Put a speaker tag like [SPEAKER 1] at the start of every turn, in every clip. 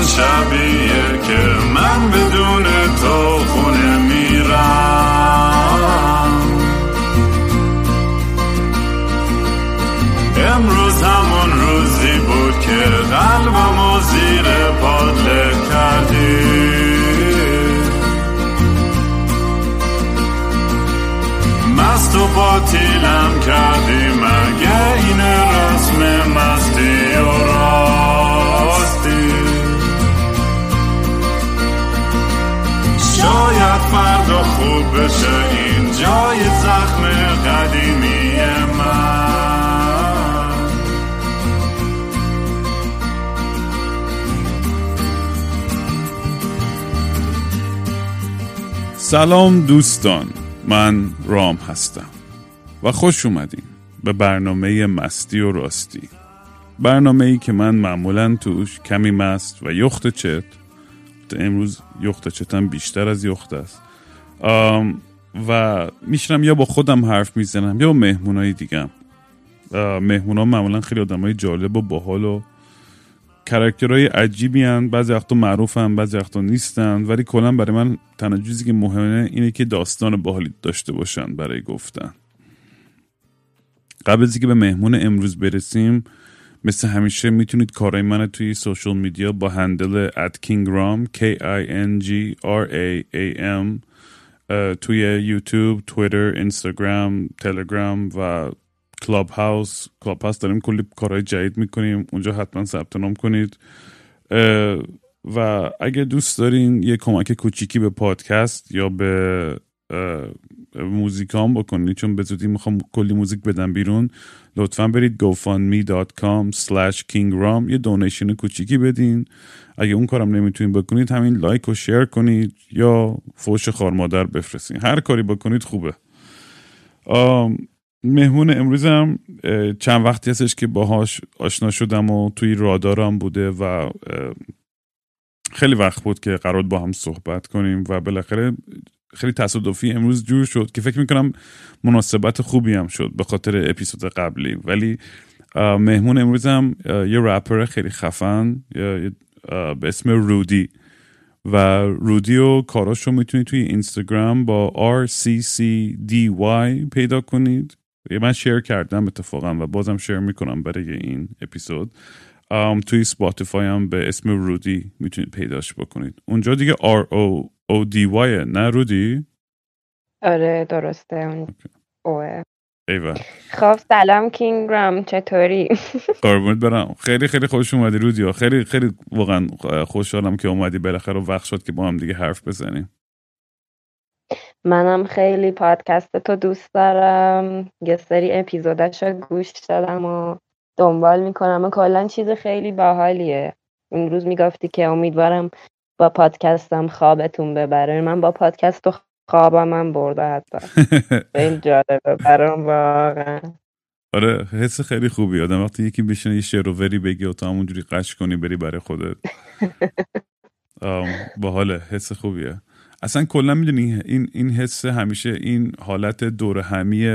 [SPEAKER 1] همون شبیه که من بدون
[SPEAKER 2] سلام دوستان من رام هستم و خوش اومدین به برنامه مستی و راستی. برنامه ای که من معمولا توش کمی مست و یخت چت امروز یخت چتم بیشتر از یخت است. و میشنم یا با خودم حرف می‌زنم یا با مهمونای دیگم. مهمونا معمولا خیلی آدم های جالب و باحال و کرکترهای عجیبی هن. بعضی وقتا معروف هم بعضی وقتا نیستن ولی کلا برای من تنها چیزی که مهمه اینه که داستان باحالی داشته باشن برای گفتن قبل از اینکه به مهمون امروز برسیم مثل همیشه می‌تونید کارهای من توی social media با handle at kingram k i n g r a a m توی یوتیوب، تویتر، اینستاگرام، تلگرام و کلاب هاوس کلاب هاوس داریم کلی کارهای جدید می‌کنیم. اونجا حتما ثبت نام کنید. و اگه دوست دارین یه کمک کوچیکی به پادکست یا به موزیکام بکنید چون به زودی می‌خوام کلی موزیک بدم بیرون لطفا برید gofundme.com slash kingram یه دونیشن کوچیکی بدین. اگه اون کارم نمی‌تونید بکنید همین لایک و شیر کنید یا فوش خارمادر بفرستین. هر کاری بکنید خوبه. مهمون امروزم چند وقتی هستش که باهاش آشنا شدم و توی رادارم بوده و خیلی وقت بود که قرار با هم صحبت کنیم و بالاخره خیلی تصادفی امروز جور شد که فکر می‌کنم مناسبت خوبی هم شد به خاطر اپیزود قبلی. ولی مهمون امروزم یه رپر خیلی خفن به اسم رودی. و رودی و کاراش رو می‌تونید توی اینستاگرام با RCCDY پیدا کنید. من شیر کردم اتفاقا و بازم شیر می‌کنم برای این اپیزود. ام، توی سپاتیفای هم به اسم رودی می‌تونید پیداش بکنید. اونجا دیگه R O O D Y نه رودی؟
[SPEAKER 3] آره درسته. اون اوه
[SPEAKER 2] ایوه
[SPEAKER 3] خب سلام کینگرام چطوری؟
[SPEAKER 2] قربونت برم. خیلی خیلی خوش اومدی رودی خیلی خیلی واقعا خوشحالم که اومدی. بالاخره وقت شد که با هم دیگه حرف بزنیم.
[SPEAKER 3] منم خیلی پادکست تو دوست دارم. یه سری اپیزودش رو گوش دادم و دنبال می‌کنم. و کلا چیز خیلی باحالیه. اون روز می‌گفتی که امیدوارم با پادکستم خوابتون ببره. من با پادکست و خوابم هم برده حتی. خیلی جالبه برام واقعا.
[SPEAKER 2] آره حس خیلی خوبی. آدم وقتی یکی بشینه یه شعر وری بگی و تو همونجوری قش کنی بری برای خودت. باحاله. حس خوبیه. اصلا کلا می‌دونی این این حس همیشه این حالت دور همی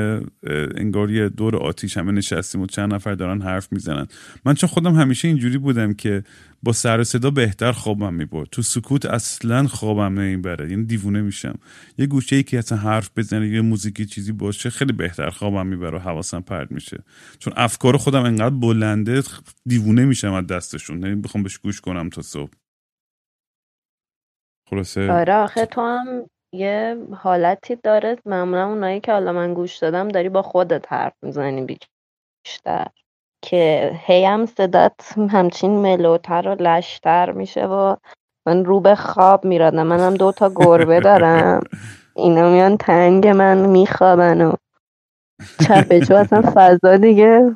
[SPEAKER 2] انگار یه دور آتیش همه نشستیم و چند نفر دارن حرف می‌زنن. من چون خودم همیشه اینجوری بودم که با سر و صدا بهتر خوابم می‌برد. تو سکوت اصلا خوابم نمی‌بره یعنی دیوونه میشم. یه گوشه ای که اصلا حرف بزنه یه موزیکی چیزی باشه خیلی بهتر خوابم می‌بره و حواسم پرت میشه. چون افکار خودم انقدر بلنده دیوونه میشم از دستشون. یعنی بخوام بهش گوش کنم تا صبح. خلاصه.
[SPEAKER 3] آره آخه تو هم یه حالتی داره. معمولا اونایی که حالا من گوش دادم داری با خودت حرف می‌زنی بیشتر که هی هم صدات همچین ملوتر و لشتر میشه و من رو به خواب میرادم. منم دو تا گربه دارم. اینا میان تنگ من میخوابن و چپه چو اصلا فضا دیگه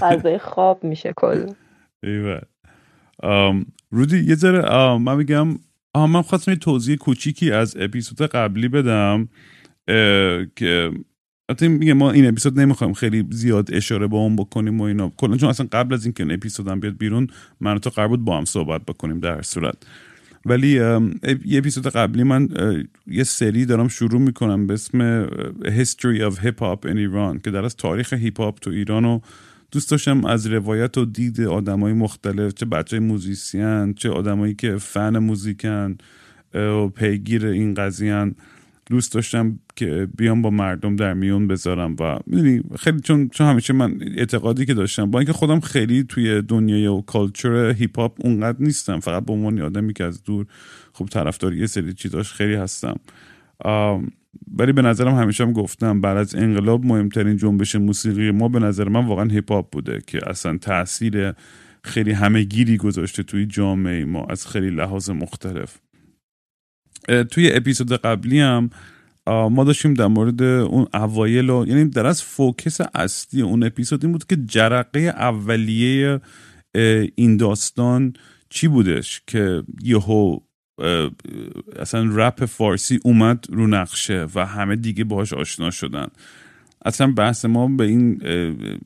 [SPEAKER 3] فضای خواب میشه کل
[SPEAKER 2] رودی یه ذره من میگم آها من خواستم یه توضیح کوچیکی از اپیزود قبلی بدم که البته میگه ما این اپیزود نمی‌خوایم خیلی زیاد اشاره به اون بکنیم و اینا. کلا چون اصلا قبل از اینکه این اپیزود هم بیاد بیرون من تو قرار بود با هم صحبت بکنیم در صورت. ولی یه اپیزود قبلی من یه سری دارم شروع می‌کنم به اسم History of Hip Hop in Iran که در از تاریخ هیپ هاپ تو ایران و دوست داشتم از روایت و دید آدمای مختلف چه بچه musician چه آدمایی که فن موزیکن و پیگیر این قضیه دوست داشتم که بیام با مردم در میون بذارم و می‌دونی خیلی چون چون همیشه من اعتقادی که داشتم با اینکه خودم خیلی توی دنیای و culture هیپ هاپ اونقدر نیستم فقط به عنوان آدمی که از دور خب طرفدار یه سری چیزاش خیلی هستم. ولی به نظرم همیشه هم گفتم بعد از انقلاب مهمترین جنبش موسیقی ما به نظر من واقعا هیپ هاپ بوده که اصلا تاثیر خیلی همهگیری گذاشته توی جامعه ما از خیلی لحاظ مختلف. توی اپیزود قبلی هم ما داشتیم در مورد اون اوایل و یعنی در از فوکس اصلی اون اپیزود این بود که جرقه اولیه این داستان چی بودش که یهو اصلا رپ فارسی اومد رو نقشه و همه دیگه باهاش آشنا شدن. اصلا بحث ما به این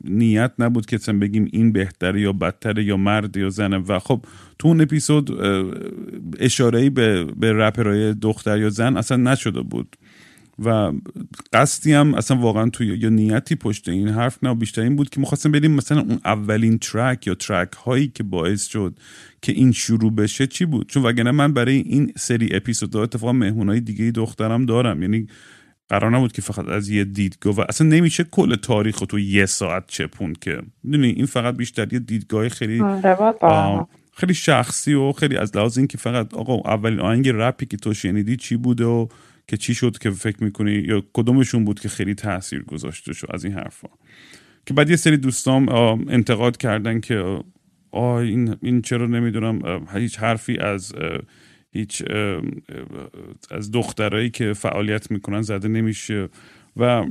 [SPEAKER 2] نیت نبود که اصلا بگیم این بهتره یا بدتره یا مرد یا زنه و خب تو اون اپیزود اشاره به, به رپرهای دختر یا زن اصلا نشده بود. و قصدی هم اصلا واقعا توی یا نیتی پشت این حرف نه بیشتر این بود که می‌خواستم بریم مثلا اون اولین ترک یا ترک هایی که باعث شد که این شروع بشه چی بود؟ چون وگرنه من برای این سری اپیزود اتفاقا مهمونای دیگه دخترم دارم. یعنی قرار نبود که فقط از یه دیدگاه و اصلا نمیشه کل تاریخ تو یه ساعت چپون که. می‌دونی این فقط بیشتر یه دیدگاه خیلی
[SPEAKER 3] آره
[SPEAKER 2] خیلی شخصی و خیلی از لحاظ این که فقط آقا اولین آهنگ رپی که تو شنیدی چی بوده و که چی شد که فکر می‌کنی یا کدومشون بود که خیلی تاثیر گذاشته شد از این حرفا؟ که بعد یه سری دوستام انتقاد کردن که آه این, این چرا نمی‌دونم هیچ حرفی از هیچ از دخترایی که فعالیت می‌کنن زده نمیشه و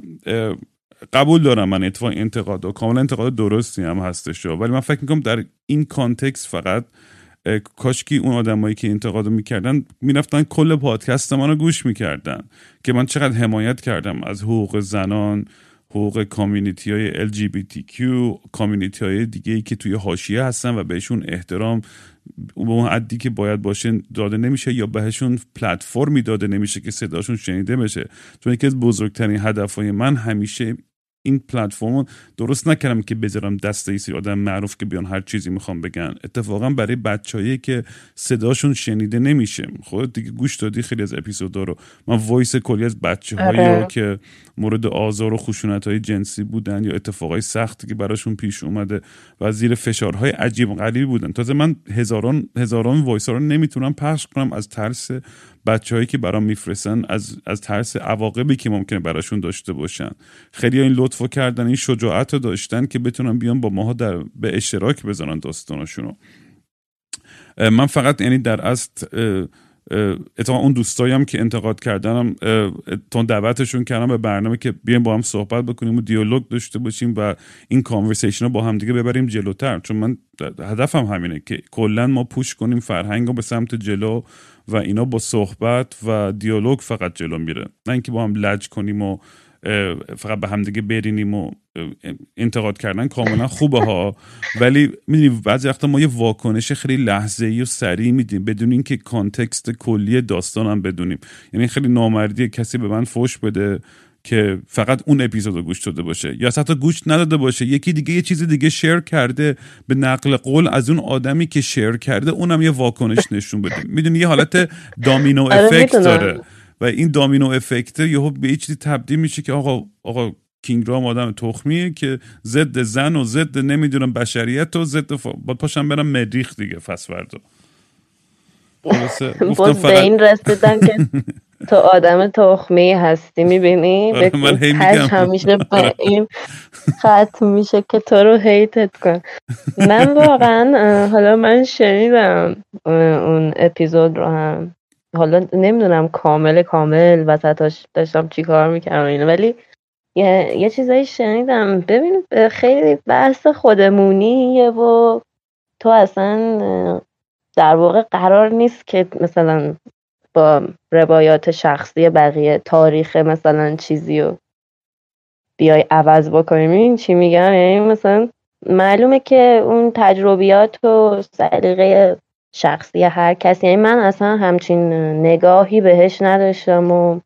[SPEAKER 2] قبول دارم من اتفاق انتقاد و کاملا انتقاد درستی هم هستش ولی من فکر می‌کنم در این کانتکس فقط کاشکی اون آدمایی که انتقاد می‌کردن می‌رفتن کل پادکست من رو گوش می‌کردن که من چقدر حمایت کردم از حقوق زنان حقوق کامیونیتی های LGBTQ کامیونیتی های دیگه ای که توی حاشیه هستن و بهشون احترام به اون حدی که باید باشه داده نمیشه یا بهشون پلتفرمی داده نمیشه که صداشون شنیده بشه. چون یکی از بزرگترین هدفهای من همیشه این پلتفرم درست نکردم که بذارم دست یه سری آدم معروف که بیان هر چیزی می‌خوام بگن. اتفاقا برای بچههایی که صداشون شنیده نمیشه. خود دیگه گوش دادی خیلی از اپیزودا رو. من voice کلی از بچه هایی آره. که مورد آزار و خشونت های جنسی بودن یا اتفاقای سختی که براشون پیش اومده و زیر فشارهای عجیب غریبی بودن. تازه من هزاران هزاران voice ها رو نمی‌تونم پخش کنم از ترس بچههایی که برام میفرستن از از ترس عواقبی که ممکنه براشون داشته باشن. خیلی این لطفو کردن این شجاعت رو داشتن که بتونن بیان با ماها در به اشتراک بذارن داستانشونو من فقط یعنی در اصل اتفاقا اون دوستایم که انتقاد کردنم تون دعوتشون کردم به برنامه که بیایم با هم صحبت بکنیم و دیالوگ داشته باشیم و این conversation رو با هم دیگه ببریم جلوتر. چون من هدفم همینه که کلا ما push کنیم فرهنگ رو به سمت جلو و اینا با صحبت و دیالوگ فقط جلو میره. نه اینکه با هم لج کنیم و فقط به همدیگه برینیم و انتقاد کردن کاملا خوبه ها. ولی می‌دونی بعضی وقتا ما یه واکنش خیلی لحظه ای و سریع میدیم بدون اینکه context کلی داستان هم بدونیم. یعنی خیلی نامردی کسی به من فوش بده که فقط اون اپیزود رو گوش داده باشه یا حتی گوش نداده باشه یکی دیگه یه چیز دیگه شیر کرده به نقل قول از اون آدمی که شیر کرده اونم یه واکنش نشون بده. می‌دونی یه حالت دامینو آره، افکت داره و این دامینو افکت یهو به چیزی تبدیل میشه که آقا آقا کینگ رام آدم تخمیه که ضد زن و ضد نمی‌دونم بشریت و ضد فا... با پاشم برم مریخ دیگه فسوردو
[SPEAKER 3] باز به این که تو آدم تخمی هستی می‌بینی؟
[SPEAKER 2] آره من هی
[SPEAKER 3] همیشه به این ختم میشه که تو رو هیتت کن من واقعا حالا من شنیدم اون اپیزود رو هم. حالا نمی‌دونم کامل کامل وسطاش داشتم چی کار می‌کردم اینه ولی یه, یه چیزایی شنیدم. ببین خیلی بحث خودمونیه و تو اصلا در واقع قرار نیست که مثلا با روایات شخصی بقیه تاریخ مثلا چیزی رو بیای عوض بکنیم. این چی میگم؟ یعنی مثلا معلومه که اون تجربیات و سلیقه شخصی هر کسی یعنی من اصلا همچین نگاهی بهش نداشتم و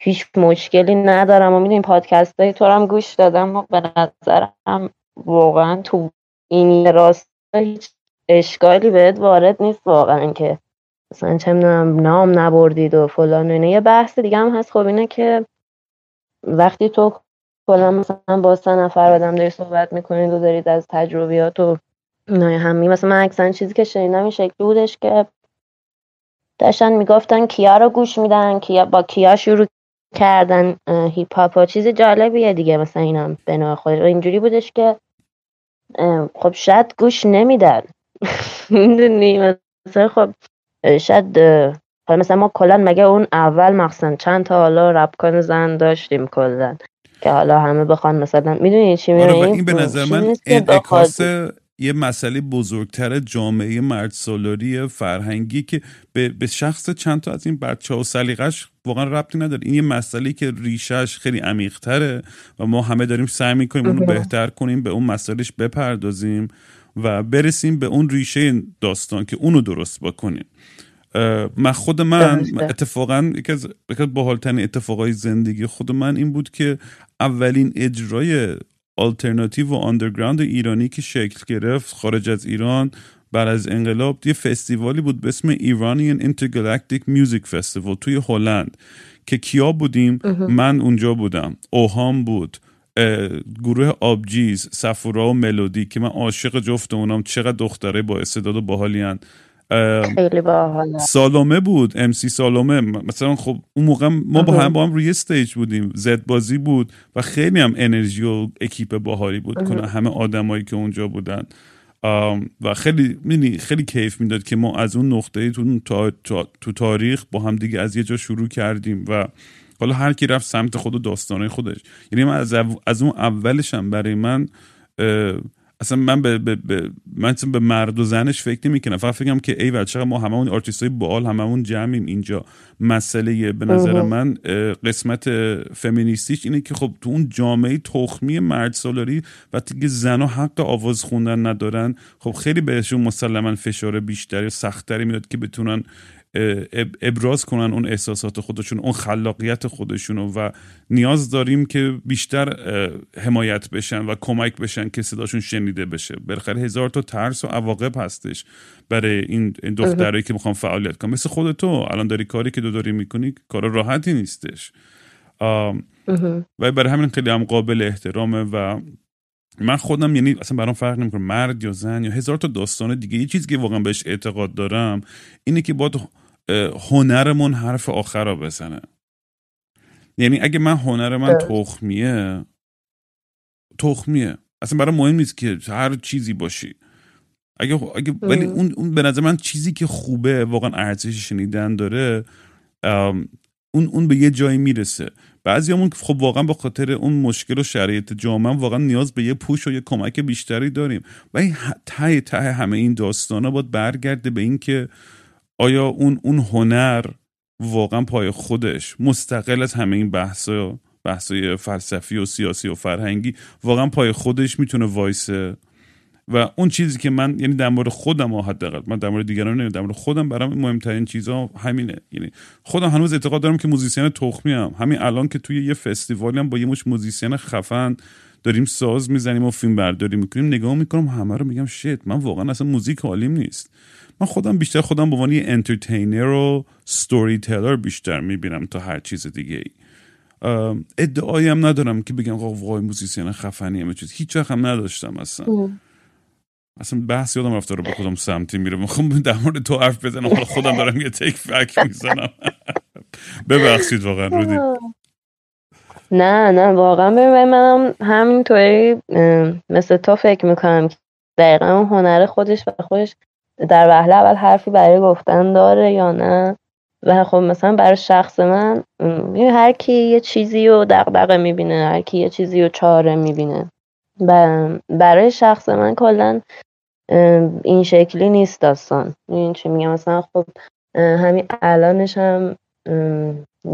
[SPEAKER 3] هیچ مشکلی ندارم و می‌دونی پادکست های تو هم گوش دادم و به نظرم واقعا تو این راست هیچ اشکالی بهت وارد نیست واقعا که مثلا چه می‌دونم نام نبردید و فلان اینه یه بحث دیگه هم هست خب اینه که وقتی تو کلا مثلا با سه نفر آدم داری صحبت می‌کنید و دارید از تجربیات و نه همی مثلا من اکثر چیزی که شنیدم این شکلی بودش که داشتن می‌گفتن کیا رو گوش میدن کیا با کیا شروع کردن هیپ هاپ چیز جالبیه دیگه مثلا اینم به نوع خود. اینجوری بودش که خب شاید گوش نمیدن. می‌دونی؟ مثلا خب شاید حالا مثلا ما کلا مگه اون اول مخصوصا چند تا حالا رپ زن داشتیم کلا که حالا همه بخوان مثلا می‌دونی چی
[SPEAKER 2] آره این به نظر من انعکاس یه مسئله بزرگتر جامعه مرد سالاری فرهنگی که به, به شخص چند تا از این بچه و سلیقش واقعا ربطی نداره. این یه مسئله که ریشش خیلی عمیقتره و ما همه داریم سعی می‌کنیم اونو بهتر کنیم به اون مسئلهش بپردازیم و برسیم به اون ریشه داستان که اونو درست بکنیم. من خود من اتفاقا یکی از باحالترین اتفاقای زندگی خود من این بود که اولین اجرای آلترناتیو و underground ایرانی که شکل گرفت خارج از ایران بعد از انقلاب یه فستیوالی بود به اسم Iranian Intergalactic Music Festival توی هلند که کیا بودیم؟ من اونجا بودم. اوهام بود. گروه آبجیز سفورا و ملودی که من عاشق جفت اونام چقدر دختره با استعداد و باحالیان
[SPEAKER 3] خیلی باحال
[SPEAKER 2] سالومه بود MC سالومه مثلا خب اون موقع ما با هم با هم روی stage بودیم. زد بازی بود و خیلی هم انرژی و اکیپ باحالی بود کنه همه آدمایی که اونجا بودن. و خیلی مینی خیلی کیف می‌داد که ما از اون نقطه تو, تو تاریخ با هم دیگه از یه جا شروع کردیم و حالا هر کی رفت سمت خود و داستانه خودش. یعنی من از, از اون اولشم برای من اصلا من به, به, به من به مرد و زنش فکر نمی‌کنم. فقط فکرم که ای چقدر ما هممون آرتیست های باحال هممون جمعیم اینجا. مسئله به نظر من قسمت فمینیستیش اینه که خب تو اون جامعه تخمی مرد سالاری وقتی که زن و حق آواز خوندن ندارن خب خیلی بهشون مسلما فشار بیشتری و سختتری میاد که بتونن ابراز کنن اون احساسات خودشون اون خلاقیت خودشون و نیاز داریم که بیشتر حمایت بشن و کمک بشن که صداشون شنیده بشه. بالاخره هزار تا ترس و عواقب هستش برای این دخترایی که می‌خوان فعالیت کنن. مثل خود تو. الان داری کاری که دو داری می‌کنی کار راحتی نیستش. و برای همین خیلی هم قابل احترامه و من خودم یعنی اصلا برام فرق نمی‌کنه مرد یا زن یا هزار تا داستان دیگه. یه چیزی که واقعا بهش اعتقاد دارم اینه که باید هنرمون حرف آخر رو بزنه. یعنی اگه من هنر من تخمیه تخمیه. اصلا برای مهم نیست که هر چیزی باشی. اگه, اگه ولی اون, اون به نظر من چیزی که خوبه واقعا ارزش شنیدن داره اون اون به یه جایی می‌رسه. بعضیامون خب واقعا به خاطر اون مشکل و شرایط جامعه واقعا نیاز به یه پوش و یه کمک بیشتری داریم. و این ته ته همه این داستانا باید برگرده به اینکه آیا اون اون هنر واقعا پای خودش مستقل از همه این بحثا بحثای فلسفی و سیاسی و فرهنگی واقعا پای خودش می‌تونه وایسه؟ و اون چیزی که من یعنی در مورد خودم حداقل من در مورد دیگران نمی‌دونم در مورد خودم برام مهمترین چیزا همینه. یعنی خودم هنوز اعتقاد دارم که موزیسین تخمی هم. همین الان که توی یه فستیوالی هم با یه مشت موزیسین خفن داریم ساز می‌زنیم و فیلم برداری می‌کنیم نگاه می‌کنم همه رو میگم shit من واقعا اصلا موزیک حالیم نیست. من خودم بیشتر خودم به عنوان یه entertainer و storyteller بیشتر می‌بینم تا هر چیز دیگه ای ادعایی هم ندارم که بگم وای موزیسین خفنی همه چیز. هیچ هم نداشتم اصلا. اصلا بحث یادم رفته رو به خودم سمتی میره. می‌خوام در مورد تو حرف بزنم. حالا خودم دارم یه تک فک می‌زنم. ببخشید واقعا رودی.
[SPEAKER 3] نه نه واقعا. ببین منم همینطوری مثل تو فکر می‌کنم که دقیقا اون هنر خودش و خودش در وهله اول حرفی برای گفتن داره یا نه؟ و خب مثلا برای شخص من هر کی یه چیزی رو دقدقه می‌بینه هر کی یه چیزی رو چاره می‌بینه. برای شخص من کلا این شکلی نیست داستان. این چی میگم؟ مثلا خب همین الانش هم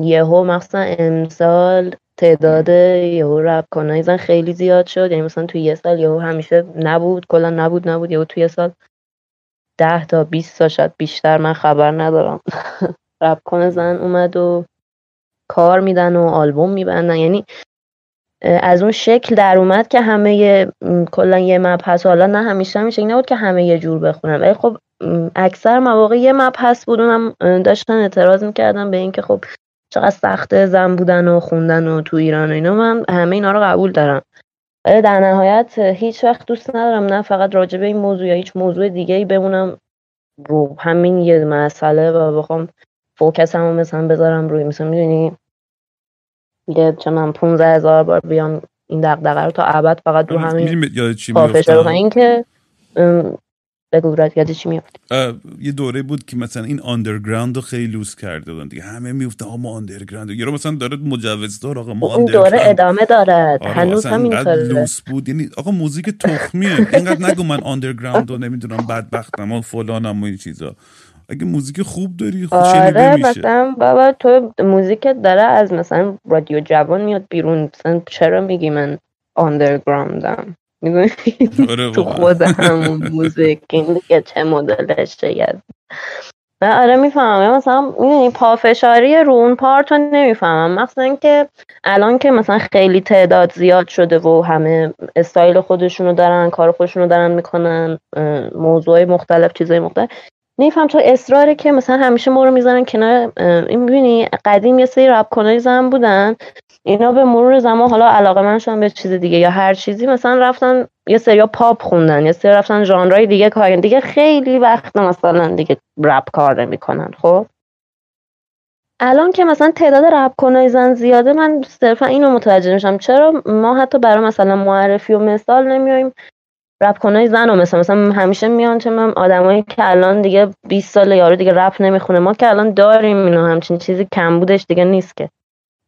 [SPEAKER 3] یهو مخصوصا امسال تعداد یهو رپ کنایزن خیلی زیاد شد. یعنی مثلا توی یه سال یهو همیشه نبود کلا نبود نبود یهو توی سال ده تا 20 تا شاید بیشتر من خبر ندارم. رپ کنه زن اومد و کار میدن و آلبوم میبندن. یعنی از اون شکل در اومد که همه کلا یه مبحث حالا نه همیشه میشه نبود که همه یه جور بخونن. ولی خب اکثر مواقع یه مبحث بود. اونم داشتن اعتراض می‌کردن به اینکه خب چقدر سخته زن بودن و خوندن و تو ایران و اینا. من همه اینا رو قبول دارم. در نهایت هیچ وقت دوست ندارم نه فقط راجع به این موضوع یا هیچ موضوع دیگه ای بمونم رو همین یه مسئله و بخوام فوکسمو مثلا بذارم روی مثلا می‌دونی؟ یه چه من 15 هزار بار بیام این دغدغه رو تا ابد فقط رو همین پافشار این که بگو یاد چی میفته
[SPEAKER 2] یه دوره بود که مثلا این underground رو خیلی لوس کرده بودن دیگه. همه میفته ها ما underground رو مثلا داره مجوز دار آقا ما
[SPEAKER 3] این دوره ادامه داره. آره، هنوز هم
[SPEAKER 2] لوس بود. یعنی آقا موزیک تخمیه. اینقدر نگو من underground رو نمی‌دونم بدبختم و فلانم و این چیزا. اگه موزیک خوب داری خب آره میشه.
[SPEAKER 3] مثلا بابا تو موزیکت داره از مثلا رادیو جوان میاد بیرون. مثلا چرا میگی من آندرگراندم آره تو خود همون موزیک این دیگه چه مدلش چه و آره می‌فهمم. مثلا می‌دونی پافشاری رو اون پارت رو نمی‌فهمم. مثلا که الان که مثلا خیلی تعداد زیاد شده و همه استایل خودشونو دارن کار خودشونو دارن می‌کنن موضوع مختلف چیزای مختلف. نمیفهم تو اصراره که مثلا همیشه ما رو می‌زنن کنار این می‌بینی قدیم یه سری رپ کنای زن بودن اینا به مرور زمان حالا علاقه منشان به چیز دیگه یا هر چیزی مثلا رفتن یه سری پاپ خوندن یه سری رفتن ژانرهای دیگه کار دیگه خیلی وقت مثلا دیگه رپ کار نمی‌کنن خب؟ الان که مثلا تعداد رپ کنای زن زیاده من صرفا اینو متوجه میشم. چرا ما حتی برای مثلا معرفی و مثال نمیایم رپ کنای زن و مثلا مثلا همیشه میان چه من آدمایی که الان دیگه 20 سال یارو دیگه رپ نمی‌خونه. ما که الان داریم اینو همچین چیزی کم بودش دیگه نیست که.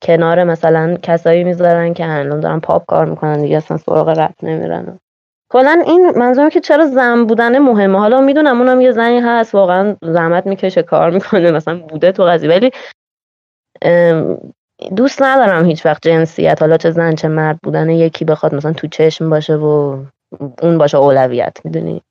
[SPEAKER 3] کنار مثلا کسایی می‌ذارن که الان دارن پاپ کار می‌کنن دیگه اصلا سراغ رپ نمیرن. کلا این منظورم که چرا زن بودن مهمه. حالا می‌دونم اونم یه زنی هست واقعا زحمت می‌کشه کار می‌کنه مثلا بوده تو قضیه. ولی دوست ندارم هیچ وقت جنسیت حالا چه زن چه مرد بودن یکی بخواد مثلا تو چشم باشه و اون باشه اولویت می‌دونی؟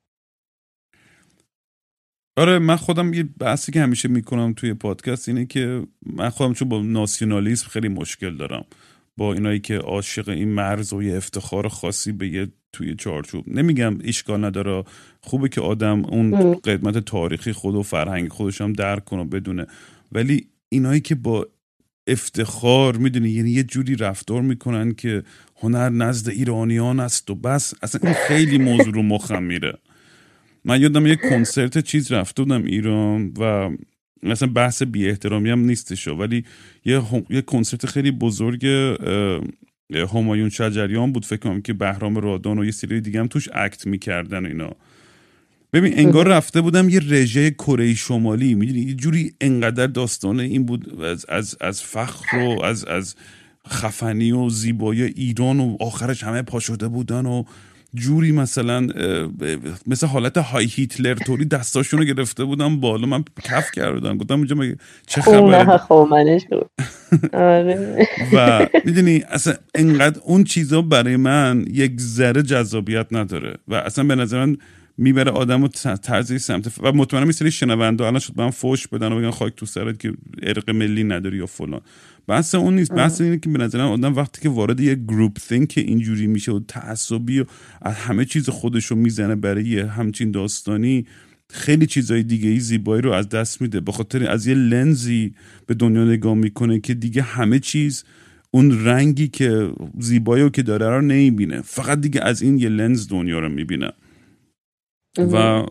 [SPEAKER 2] آره من خودم یه بحثی که همیشه می‌کنم توی پادکست اینه که من خودم چون با ناسیونالیسم خیلی مشکل دارم با اینایی که عاشق این مرز و یه افتخار خاصی به یه توی چارچوب. نمیگم اشکال نداره خوبه که آدم اون قدمت تاریخی خود و فرهنگ خودش هم درک کنه بدونه. ولی اینایی که با افتخار می‌دونی؟ یعنی یه جوری رفتار می‌کنن که هنر نزد ایرانیان است و بس. اصلا این خیلی موضوع رو مخم میره. من یادم یه کنسرت چیز رفته بودم ایران و مثلا بحث بی احترامی هم نیستش ولی یه, یه کنسرت خیلی بزرگ همایون شجریان بود فکر کنم که بهرام رادان و یه سری دیگه هم توش اکت می‌کردن اینا. ببین انگار رفته بودم یه رژه کره شمالی. می‌دونی؟ یه جوری انقدر داستان این بود از از از فخر و از از خفنی و زیبایی ایران و آخرش همه پا شده بودن و جوری مثلا مثل حالت های هیتلر طوری دستاشون رو گرفته بودم بالا. من کف کردم. گفتم اینجا چه خبره؟ آره. و می‌دونی اصلا انقدر اون چیزا برای من یک ذره جذابیت نداره. و اصلا به نظر من می‌بره آدم و طرز سمت و مطمئنم این سری شنونده الان شد من فوش بدن و بگن خاک تو سرت که ارق ملی نداری یا فلان. بحث اون نیست. بحث اینه که به نظرم آدم وقتی که وارد یه گروپ که اینجوری میشه و تعصبی و از همه چیز خودش رو می‌زنه برای همچین داستانی خیلی چیزای دیگه ای زیبایی رو از دست میده. به خاطر از یه لنزی به دنیا نگاه می‌کنه که دیگه همه چیز اون رنگی که زیبایی رو که داره رو نمی‌بینه. فقط دیگه از این یه لنز دنیا رو می‌بینه. و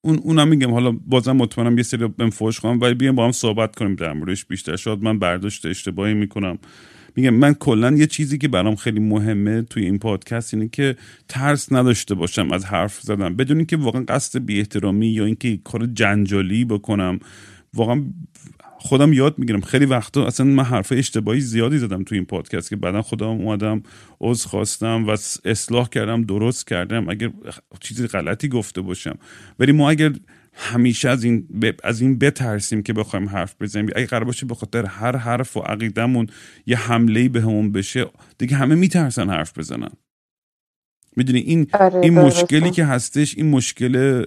[SPEAKER 2] اون اونم میگم حالا بازم مطمئنم یه سری بهم فوش کنم ولی بیام با هم صحبت کنیم در موردش بیشتر. شاید من برداشت اشتباهی می‌کنم. میگم من کلا یه چیزی که برام خیلی مهمه توی این پادکست اینه که ترس نداشته باشم از حرف زدن. بدون اینکه واقعا قصد بی احترامی یا اینکه کار جنجالی بکنم واقعا خودم یاد می‌گیرم. خیلی وقتا اصلا من حرف اشتباهی زیادی زدم تو این پادکست که بعدا خودم اومدم عذر خواستم و اصلاح کردم درست کردم. اگر چیزی غلطی گفته باشم. ولی ما اگر همیشه از این از این بترسیم که بخوایم حرف بزنیم اگه قرار باشه به خاطر هر حرف و عقیدمون یه حمله به همون بشه دیگه همه میترسن حرف بزنن. می‌دونی این
[SPEAKER 3] آره،
[SPEAKER 2] این. مشکلی که هستش این مشکل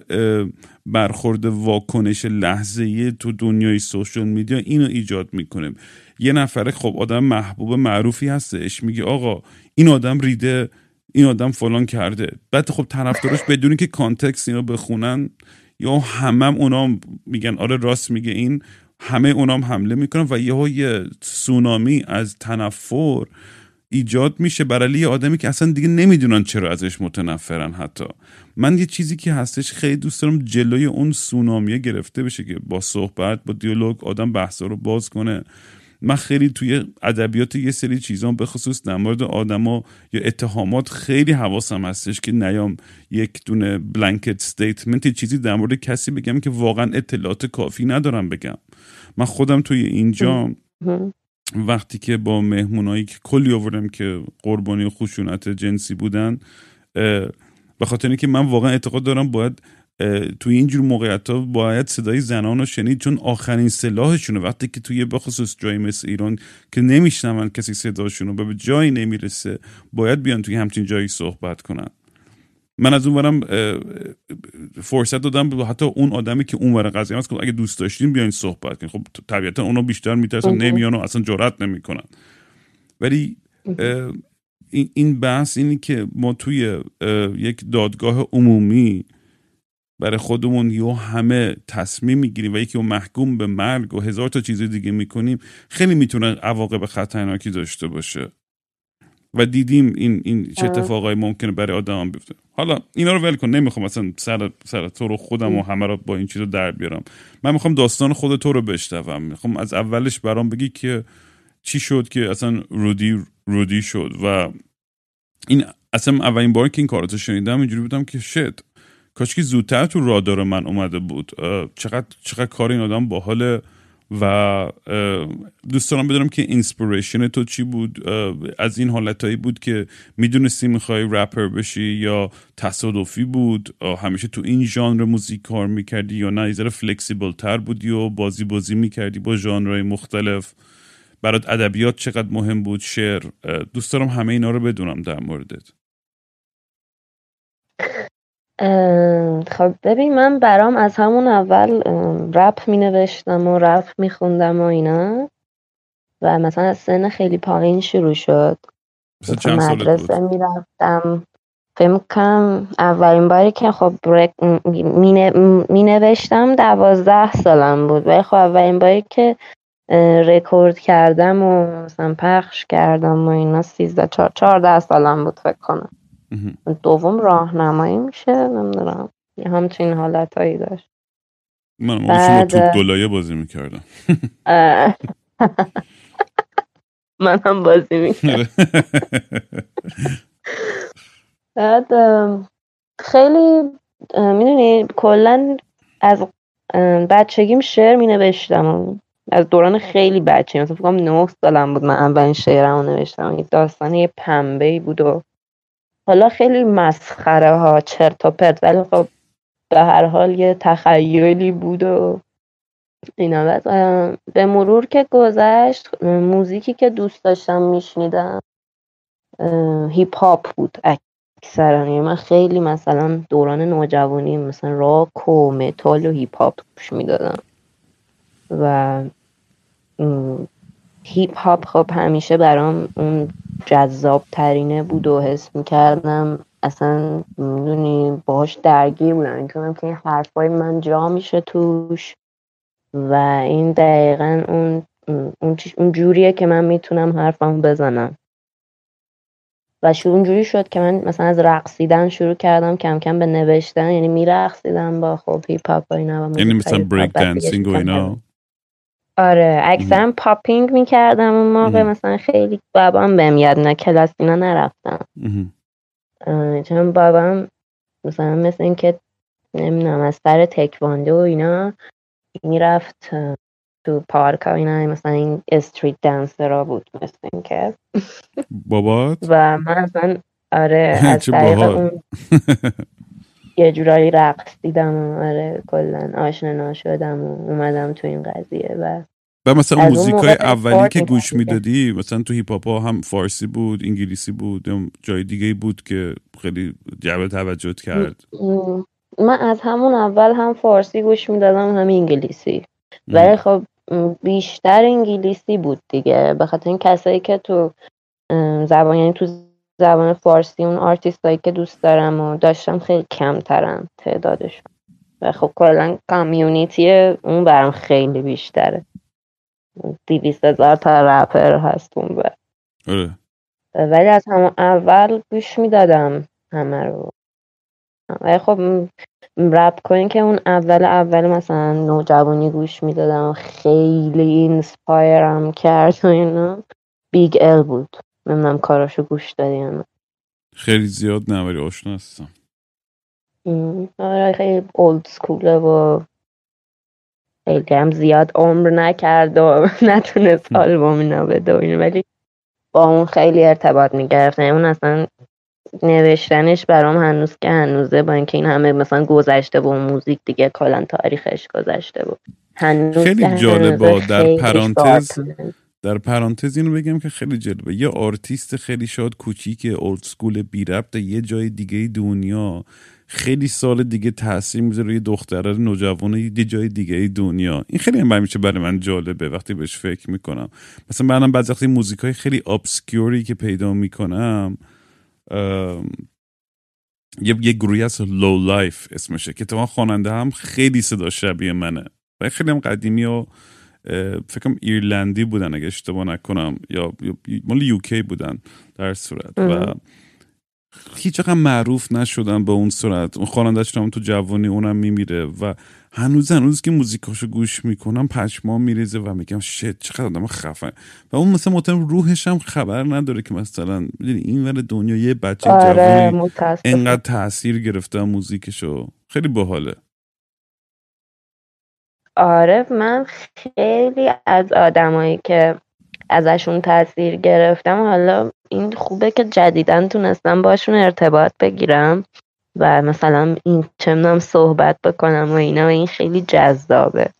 [SPEAKER 2] برخورد واکنش لحظه تو دنیای سوشال میدیا اینو ایجاد می‌کنه. یه نفره خب آدم محبوب معروفی هستش میگه آقا این آدم ریده این آدم فلان کرده. بعد خب طرفدارش بدونی که کانتکست اینو بخونن یا همم اونا میگن آره راست میگه این. همه اونام حمله می‌کنن و یهو یه سونامی از تنفر ایجاد میشه برای یه آدمی که اصلا دیگه نمی‌دونن چرا ازش متنفرن حتی. من یه چیزی که هستش خیلی دوست دارم جلوی اون سونامیه گرفته بشه که با صحبت با دیالوگ آدم بحثا رو باز کنه. من خیلی توی ادبیات یه سری چیزان به خصوص در مورد آدما یا اتهامات خیلی حواسم هستش که نیام یک دونه blanket statement چیزی در مورد کسی بگم که واقعا اطلاعات کافی ندارم بگم. من خودم توی اینجا. وقتی که با مهمونایی که کلی آوردم که قربانی خشونت جنسی بودن به خاطر اینکه من واقعا اعتقاد دارم باید توی اینجور موقعیت ها باید صدای زنان رو شنید چون آخرین سلاحشونه. وقتی که توی بخصوص جای مثل ایران که نمیشنون کسی صداشون رو به جایی نمی‌رسه باید بیان توی همچین جایی صحبت کنن. من از اون ورم فرصت دادم حتی اون آدمی که اون ور قضیه هست که اگه دوست داشتین بیاین صحبت کنین خب طبیعتا اونا بیشتر میترسن. نمیان و اصلا جرأت نمی‌کنن. ولی این- بحث اینی که ما توی یک دادگاه عمومی برای خودمون یا همه تصمیم می‌گیریم و یکی رو محکوم به مرگ و هزار تا چیز دیگه می‌کنیم خیلی می‌تونه عواقب خطرناکی داشته باشه. و دیدیم این این چه. اتفاقای ممکنه برای آدم بیفته. حالا اینا رو ول کن نمی‌خوام اصلا سر سر تو رو خودم و همه رو با این چیز رو در بیارم. من می‌خوام داستان خود تو رو بشنوم. می‌خوام از اولش برام بگی که چی شد که اصلا رودی رودی شد و این اصلا اولین بار که این کاراتو شنیدم اینجوری بودم که شد کاش که زودتر تو رادار من اومده بود. چقدر چقدر کار این آدم باحاله. و دوست دارم بدونم که اینسپیریشن تو چی بود؟ از این حالتهایی بود که می‌دونستی می‌خوای رپر بشی یا تصادفی بود؟ همیشه تو این ژانر موزیک کار می‌کردی یا نه؟ ذره فلکسیبل تر بودی و بازی بازی می‌کردی با ژانرهای مختلف. برات ادبیات چقدر مهم بود؟ شعر. دوست دارم همه اینا رو بدونم در موردت.
[SPEAKER 3] خب ببین من برام از همون اول رپ می نوشتم و رپ می خوندم و اینا و مثلا از سن خیلی پایین شروع شد.
[SPEAKER 2] مثلا
[SPEAKER 3] تو
[SPEAKER 2] چند
[SPEAKER 3] مدرسه می‌رفتم. فکر کنم اولین باری که خب می نوشتم دوازده سالم بود. ولی خب اولین باری که رکورد کردم و مثلا پخش کردم و اینا سیزده چهار چهارده سالم بود فکر کنم. دوم راهنمایی میشه نمی‌دونم. یه همچین حالتهایی داشت.
[SPEAKER 2] من
[SPEAKER 3] بعد-
[SPEAKER 2] توپ گلایه بازی می‌کردم.
[SPEAKER 3] من هم بازی می‌کنم بعد خیلی می‌دونی کلا از بچگیم شعر می نوشتم از دوران خیلی بچه مثلا فکر کنم نه سالم بود من اولین شعرمو نوشتم. یک داستان یه پنبه بود و حالا خیلی مسخره ها چرت و پرت ولی خب به هر حال یه تخیلی بود و اینا. به مرور که گذشت موزیکی که دوست داشتم میشنیدم hip hop بود اکثرا. یعنی من خیلی مثلا دوران نوجوانی مثلا راک و متال و hip hop گوش می‌دادم. و hip hop خب همیشه برام اون جذاب ترینه بود و حس می‌کردم. اصلا می‌دونی باهاش درگیر بودم. می‌تونم که این حرفای من جا میشه توش. و این دقیقا اون اون, اون جوریه که من می‌تونم حرفمو بزنم. و شروع اونجوری شد که من مثلا از رقصیدن شروع کردم کم کم به نوشتن یعنی میرقصیدم با خب hip hop و اینا و
[SPEAKER 2] یعنی مثلا
[SPEAKER 3] break
[SPEAKER 2] dancing و اینا؟
[SPEAKER 3] آره اکثرا popping می‌کردم اون موقع. مثلا خیلی بابام بهم یاد نه کلاس اینا نرفتم. اه، چون بابام مثلا مثل اینکه نمی‌دونم از سر تکواندو و اینا می‌رفت تو پارک ها اینا مثلا این استریت دنسرا بود مثل اینکه
[SPEAKER 2] بابات
[SPEAKER 3] و من اصلا آره از طریق. اون یه جورایی رقص دیدم و آره کلا آشنا شدم و اومدم تو این قضیه و
[SPEAKER 2] و مثلا
[SPEAKER 3] از اون
[SPEAKER 2] موزیک های
[SPEAKER 3] موقع
[SPEAKER 2] اولی که گوش. می‌دادی مثلا تو هیپ هاپ ها هم فارسی بود انگلیسی بود یا جای دیگه بود که خیلی جلب توجهت کرد؟
[SPEAKER 3] من از همون اول هم فارسی گوش می‌دادم هم انگلیسی. ولی خب بیشتر انگلیسی بود دیگه به خاطر این کسایی که تو زبان یعنی تو زبان فارسی اون آرتیست هایی که دوست دارم و داشتم خیلی کمترن تعدادشون. و خب کلا community اون برام خیلی بیشتره. دیویست هزار تا رپر هست اون ور.
[SPEAKER 2] آره.
[SPEAKER 3] ولی از همون اول گوش می‌دادم همه رو. ولی خب رپ کنی که اون اول اول مثلا نوجوانی گوش می‌دادم و خیلی inspire م کرد و اینا بیگ ال بود. نمی‌دونم کاراشو گوش دادی یا نه
[SPEAKER 2] خیلی زیاد نه ولی آشنا هستم
[SPEAKER 3] آره خیلی old school ه و خیلی هم زیاد عمر نکرد و نتونست. آلبوم اینا بده و اینا. ولی با اون خیلی ارتباط می‌گرفت اون اصلا نوشتنش برام هنوز که هنوزه با اینکه این همه مثلا گذشته و موزیک دیگه کلا تاریخش گذشته بود هنوز
[SPEAKER 2] خیلی جالبه. در پرانتز. در پرانتز اینو بگم که خیلی جالبه. یه آرتیست خیلی شاد کوچیک old school بی ربط یه جای دیگه دنیا. خیلی سال دیگه تاثیر می‌ذاره روی دختره نوجوان یه جای دیگه دنیا. این خیلی هم میشه برای من جالبه وقتی بهش فکر می‌کنم. مثلا منم بعضی وقتی موزیک های خیلی obscure ی که پیدا می‌کنم یه یه گروهی از Lowlife اسمشه که تو خواننده هم خیلی صدا شبیه منه. و خیلی هم قدیمی و فکرم ایرلندی بودن اگه اشتباه نکنم یا مال UK بودن در صورت. و. هیچ رقم معروف نشدن به اون صورت. اون خواننده‌اش هم تو جوانی اونم میمیره و هنوز هنوز که موزیکاشو گوش می‌کنم پشمام میریزه و میگم شت چقدر آدم خفن و اون مثلا مطمئن روحش هم خبر نداره که مثلا می‌دونی این ور دنیا یه بچه
[SPEAKER 3] آره
[SPEAKER 2] جوانی انقدر تاثیر گرفته موزیکشو. خیلی باحاله.
[SPEAKER 3] آره من خیلی از آدمایی که ازشون تاثیر گرفتم حالا این خوبه که جدیدن تونستم باشون ارتباط بگیرم و مثلا این چه می‌دونم صحبت بکنم و اینا و این خیلی جذابه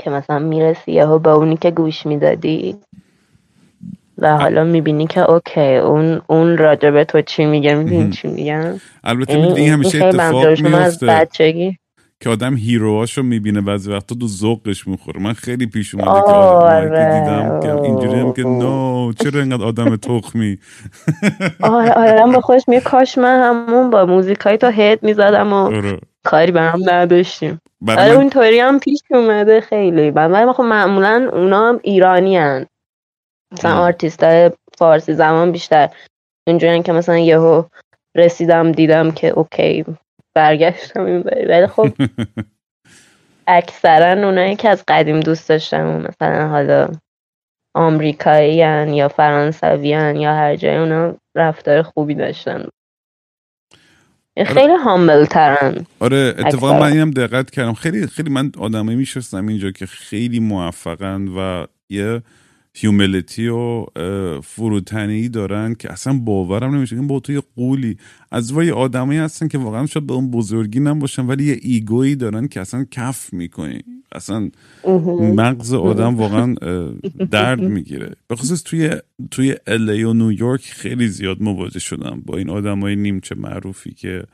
[SPEAKER 3] که مثلا می‌رسی یهو به اونی که گوش می‌دادی و حالا می‌بینی که اوکی اون اون راجع به تو چی میگه می‌دونی چی میگم
[SPEAKER 2] البته
[SPEAKER 3] این
[SPEAKER 2] می‌دونی
[SPEAKER 3] این
[SPEAKER 2] همیشه اتفاق
[SPEAKER 3] از
[SPEAKER 2] میفته
[SPEAKER 3] بچگی
[SPEAKER 2] که آدم هیروهاشو می‌بینه بعضی وقتا تو ذوقش می‌خوره. من خیلی پیش اومده که آدم که
[SPEAKER 3] آره
[SPEAKER 2] دیدم که اینجوری هم که نو چرا اینقدر آدم تخمی؟
[SPEAKER 3] آره آره. من به خودش میگه کاش من همون با موزیکای تا هد می‌زدم و
[SPEAKER 2] آره.
[SPEAKER 3] کاری به هم نداشتیم.
[SPEAKER 2] برای
[SPEAKER 3] آره
[SPEAKER 2] من
[SPEAKER 3] اونطوری هم پیش اومده خیلی. ولی خب معمولا اونا هم ایرانی هن. مثلا. آرتیست های فارسی زمان بیشتر. اینجوری که مثلا یهو رسیدم دیدم که اوکی برگشتم این بری. ولی خب اکثرا اونایی که از قدیم دوست داشتم مثلا حالا آمریکایی یا فرانسوی یا هر جای اونا رفتار خوبی داشتن. خیلی هامبل ترن
[SPEAKER 2] آره اتفاقا. من اینم دقت کردم. خیلی خیلی من آدمایی میشستم اینجا که خیلی موفقن و یه هیوملیتی و فروتنی دارن که اصلا باورم نمیشه. این با تو یه قولی. از وای آدمایی هستن که واقعا شاید به اون بزرگی نباشن ولی یه ایگویی دارن که اصلا کف می‌کنی. اصلا مغز آدم واقعا درد می‌گیره. به خصوص توی توی الی و نیویورک خیلی زیاد مواجه شدم با این آدمای نیمچه معروفی که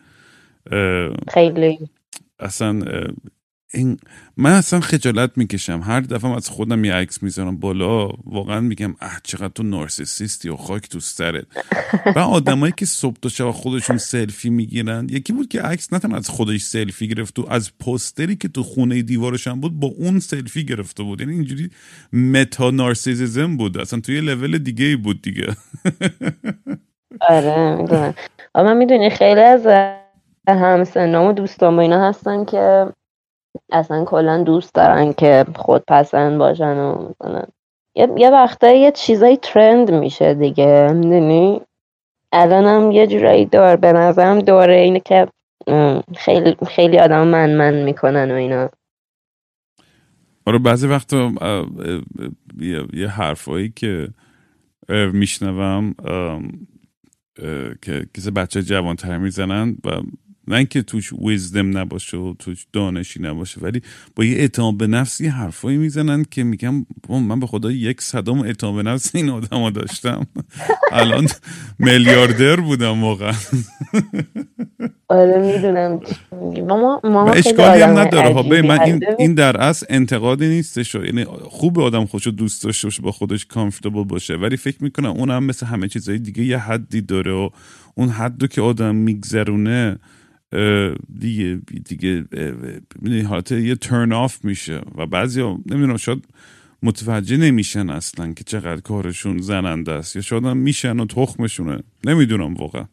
[SPEAKER 3] خیلی.
[SPEAKER 2] اصلا این من اصلا خجالت می‌کشم. هر دفعه از خودم یه عکس می‌ذارم بالا واقعا میگم اه چقدر تو نارسیسیستی و خاک تو سرت. و آدمایی که صبح تا شب خودشون سلفی می‌گیرن یکی بود که عکس نه تنها از خودش سلفی گرفت و از پوستری که تو خونه دیوارش هم بود با اون سلفی گرفته بود. یعنی اینجوری متا نارسیسیزم بود. اصلا توی لول دیگه بود دیگه.
[SPEAKER 3] آره می‌دونم. اما می‌دونی خیلی از همسنام و دوستان با اینا هستن که اصلا کلا دوست دارن که خودپسند باشن و مثلا یه, یه وقتایی یه چیزایی ترند میشه دیگه می‌دونی؟ الانم یه جورایی دار به نظرم دوره اینه که خیلی خیلی آدم من من می‌کنن و اینا.
[SPEAKER 2] آره بعضی وقتا یه, حرفایی که میشنوم که کسی بچه جوان تر می‌زنن و نه اینکه توش ویزدم نباشه و توش دانشی نباشه ولی با یه اعتماد به نفس یه حرفایی می‌زنن که میگم من به خدا یک صدام اعتماد به نفس این آدم داشتم. الان میلیاردر بودم واقعا.
[SPEAKER 3] آره می‌دونم ما ما
[SPEAKER 2] اشکالی هم نداره. ها من این, این در اصل انتقادی نیستش یعنی خوب آدم خوشو دوست داشته باشه با خودش کامفورتبل باشه ولی فکر می‌کنم اون هم مثل همه چیزهای دیگه یه حدی داره و اون حد که آدم میگذرونه دیگه دیگه حالت یه ترن آف میشه. و بعضی نمی‌دونم شاید متوجه نمیشن اصلا که چقدر کارشون زننده است. یا شاید هم میشن و تخمشونه. نمی‌دونم واقعا.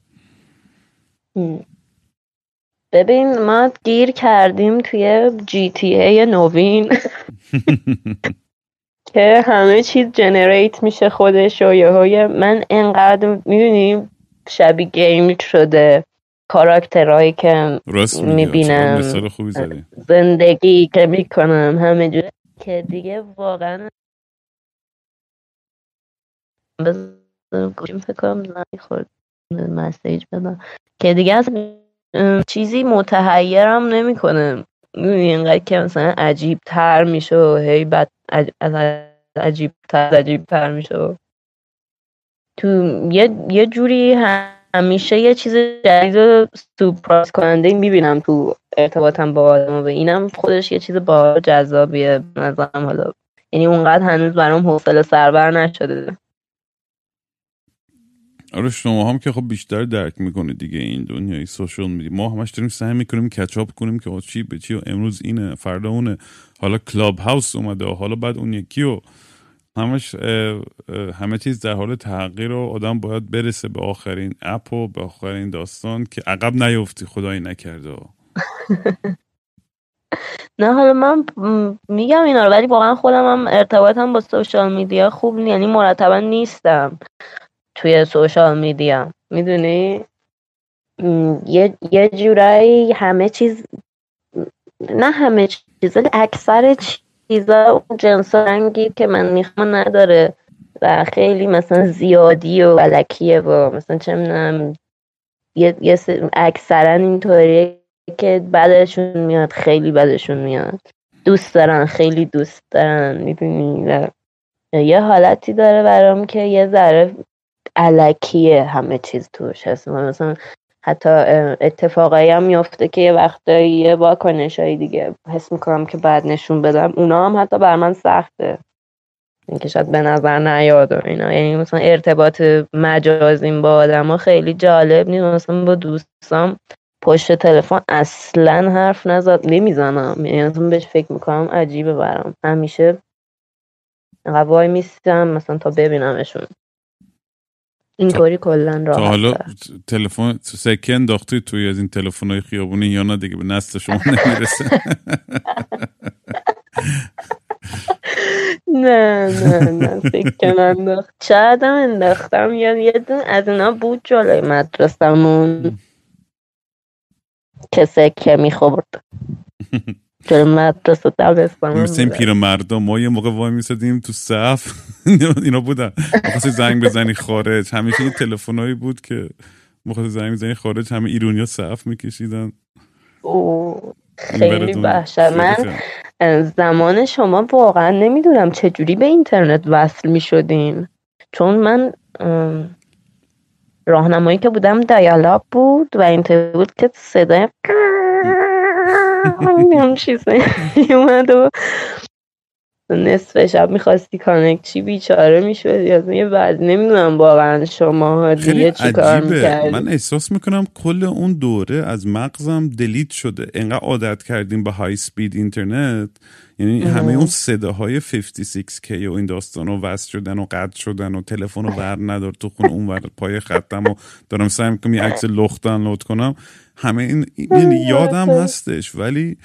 [SPEAKER 3] ببین ما گیر کردیم توی جی تی ای نوین. که همه چیز جنریت میشه خودش و یه من انقدر می‌دونیم شبیه گیم شده. کاراکترهایی که می‌بینم. زندگی که می‌کنم همه جوره که دیگه واقعا گوشیم فکر کنم خورد مسیج بدم. که دیگه از چیزی متحیرم نمی‌کنه. اینقدر که مثلا عجیب تر میشه و هی بعد از عجیب تر عجیب تر میشه تو یه, یه جوری همیشه یه چیز جدید و سورپرایز کننده می‌بینم تو ارتباطم با آدم و اینم خودش یه چیز با جذابیه نظرم حالا. یعنی اونقدر هنوز برام حوصله سربر نشده.
[SPEAKER 2] آره شما هم که خب بیشتر درک می‌کنه دیگه این دنیای سوشال میدی. ما همش داریم سعی می‌کنیم کچاپ کنیم که چی به چی و امروز اینه فردا اونه. حالا کلاب هاوس اومده و حالا بعد اون یکی و همش همه چیز در حال تغییر و آدم باید برسه به آخرین اپ و به آخرین داستان که عقب نیفتی خدایی نکرده.
[SPEAKER 3] نه حالا من میگم اینا رو ولی واقعا خودم هم ارتباطم با سوشال میدیا خوب یعنی مرتبا نیستم توی سوشال میدیا. می‌دونی؟ یه یه جورایی همه چیز نه همه چیز اکثر چیزا اون جنس رنگی که من می‌خوام نداره. و خیلی مثلا زیادی و علکیه و مثلا چه می‌دونم یه, یه اکثرا اینطوریه که بعدشون میاد خیلی بعدشون میاد. دوست دارن خیلی دوست دارن می‌دونی یه حالتی داره برام که یه ذره علکیه همه چیز توش هست. مثلا حتی اتفاقایی هم میفته که یه وقتایی یه واکنش دیگه حس می‌کنم که بعد نشون بدم. اونا هم حتی بر من سخته. اینکه شاید به نظر نیاد و اینا. یعنی مثلا ارتباط مجازیم با آدم ها خیلی جالب نیست. مثلا با دوستام پشت تلفن اصلا حرف نزد نمی‌زنم. یعنی مثلا بهش فکر می‌کنم عجیبه برام. همیشه وای میستم مثلا تا ببینمشون. اینطوری کلا راحت
[SPEAKER 2] حالا تلفن سکه انداختی توی از این تلفن های خیابونی یا نه دیگه؟ به نسل شما نمی‌رسه.
[SPEAKER 3] نه نه نه سکه انداخت. شاید هم انداختم. یا یه دون از اینا بود جلوی مدرسمون که سکه می‌خورد. جلو مدرسه دبستان
[SPEAKER 2] مثل این پیر مردم ما یه موقع وای میسدیم تو صف. اینا بودن. مخواست زنگ بزنی خارج. همیشه این تلفنایی بود که مخواست زنگ بزنی خارج. همه ایرونیا صف میکشیدن.
[SPEAKER 3] خیلی وحشت. من زمان شما واقعا نمی‌دونم چجوری به اینترنت وصل می‌شدین. چون من راهنمایی که بودم دیالاب بود و اینطور بود که صدای هم چیزی اومد و نصف شب می‌خواستی کانکت چی؟ بیچاره می‌شد یا بعد نمی‌دونم واقعا شما دیگه چی کار می‌کردی؟
[SPEAKER 2] من احساس می‌کنم کل اون دوره از مغزم دلیت شده. انقدر عادت کردیم به های سپید اینترنت یعنی همه اون صداهای 56K و این داستان رو وصل شدن و قطع شدن و تلفن رو بر ندار تو خونه. اون ور پای خطم و دارم سعی می‌کنم یه عکس لخت لود کنم. همه این یعنی یادم هستش ولی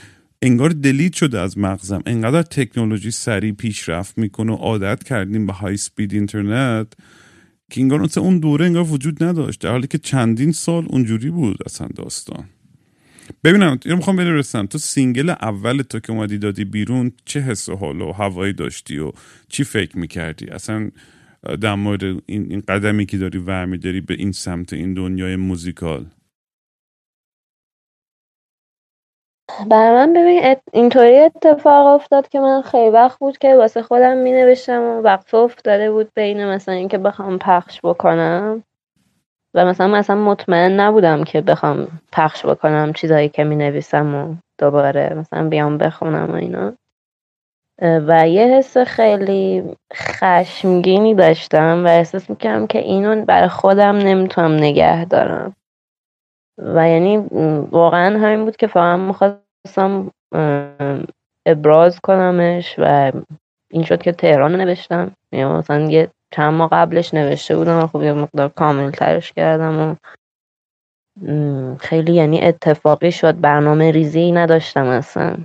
[SPEAKER 2] انگار delete شده از مغزم. انقدر تکنولوژی سریع پیشرفت می‌کنه و عادت کردیم به high speed اینترنت که انگار مثل اون دوره انگار وجود نداشت. در حالی که چندین سال اونجوری بود اصلا داستان. ببینم اینو می‌خوام برسم تو single اول تو که اومدی دادی بیرون چه حس و حال و هوایی داشتی و چی فکر می‌کردی؟ اصلا در مورد این, قدمی که داری ورمی داری به این سمت این دنیای musical.
[SPEAKER 3] برای من ببین اینطوری اتفاق افتاد که من خیلی وقت بود که واسه خودم می نوشتم و وقفه افتاده بود بین مثلا اینکه بخوام پخش بکنم. و مثلا مثلا مطمئن نبودم که بخوام پخش بکنم چیزایی که می نویسم و دوباره مثلا بیام بخونم و اینا. و یه حس خیلی خشمگینی داشتم و احساس می‌کردم که اینو برای خودم نمی‌تونم نگه دارم. و یعنی واقعا همین بود که فقط می‌خواستم ابراز کنمش و این شد که تهران نوشتم. یعنی مثلا یه چند ماه قبلش نوشته بودم و خب یه مقدار کامل ترش کردم و خیلی یعنی اتفاقی شد. برنامه ریزی نداشتم اصلا.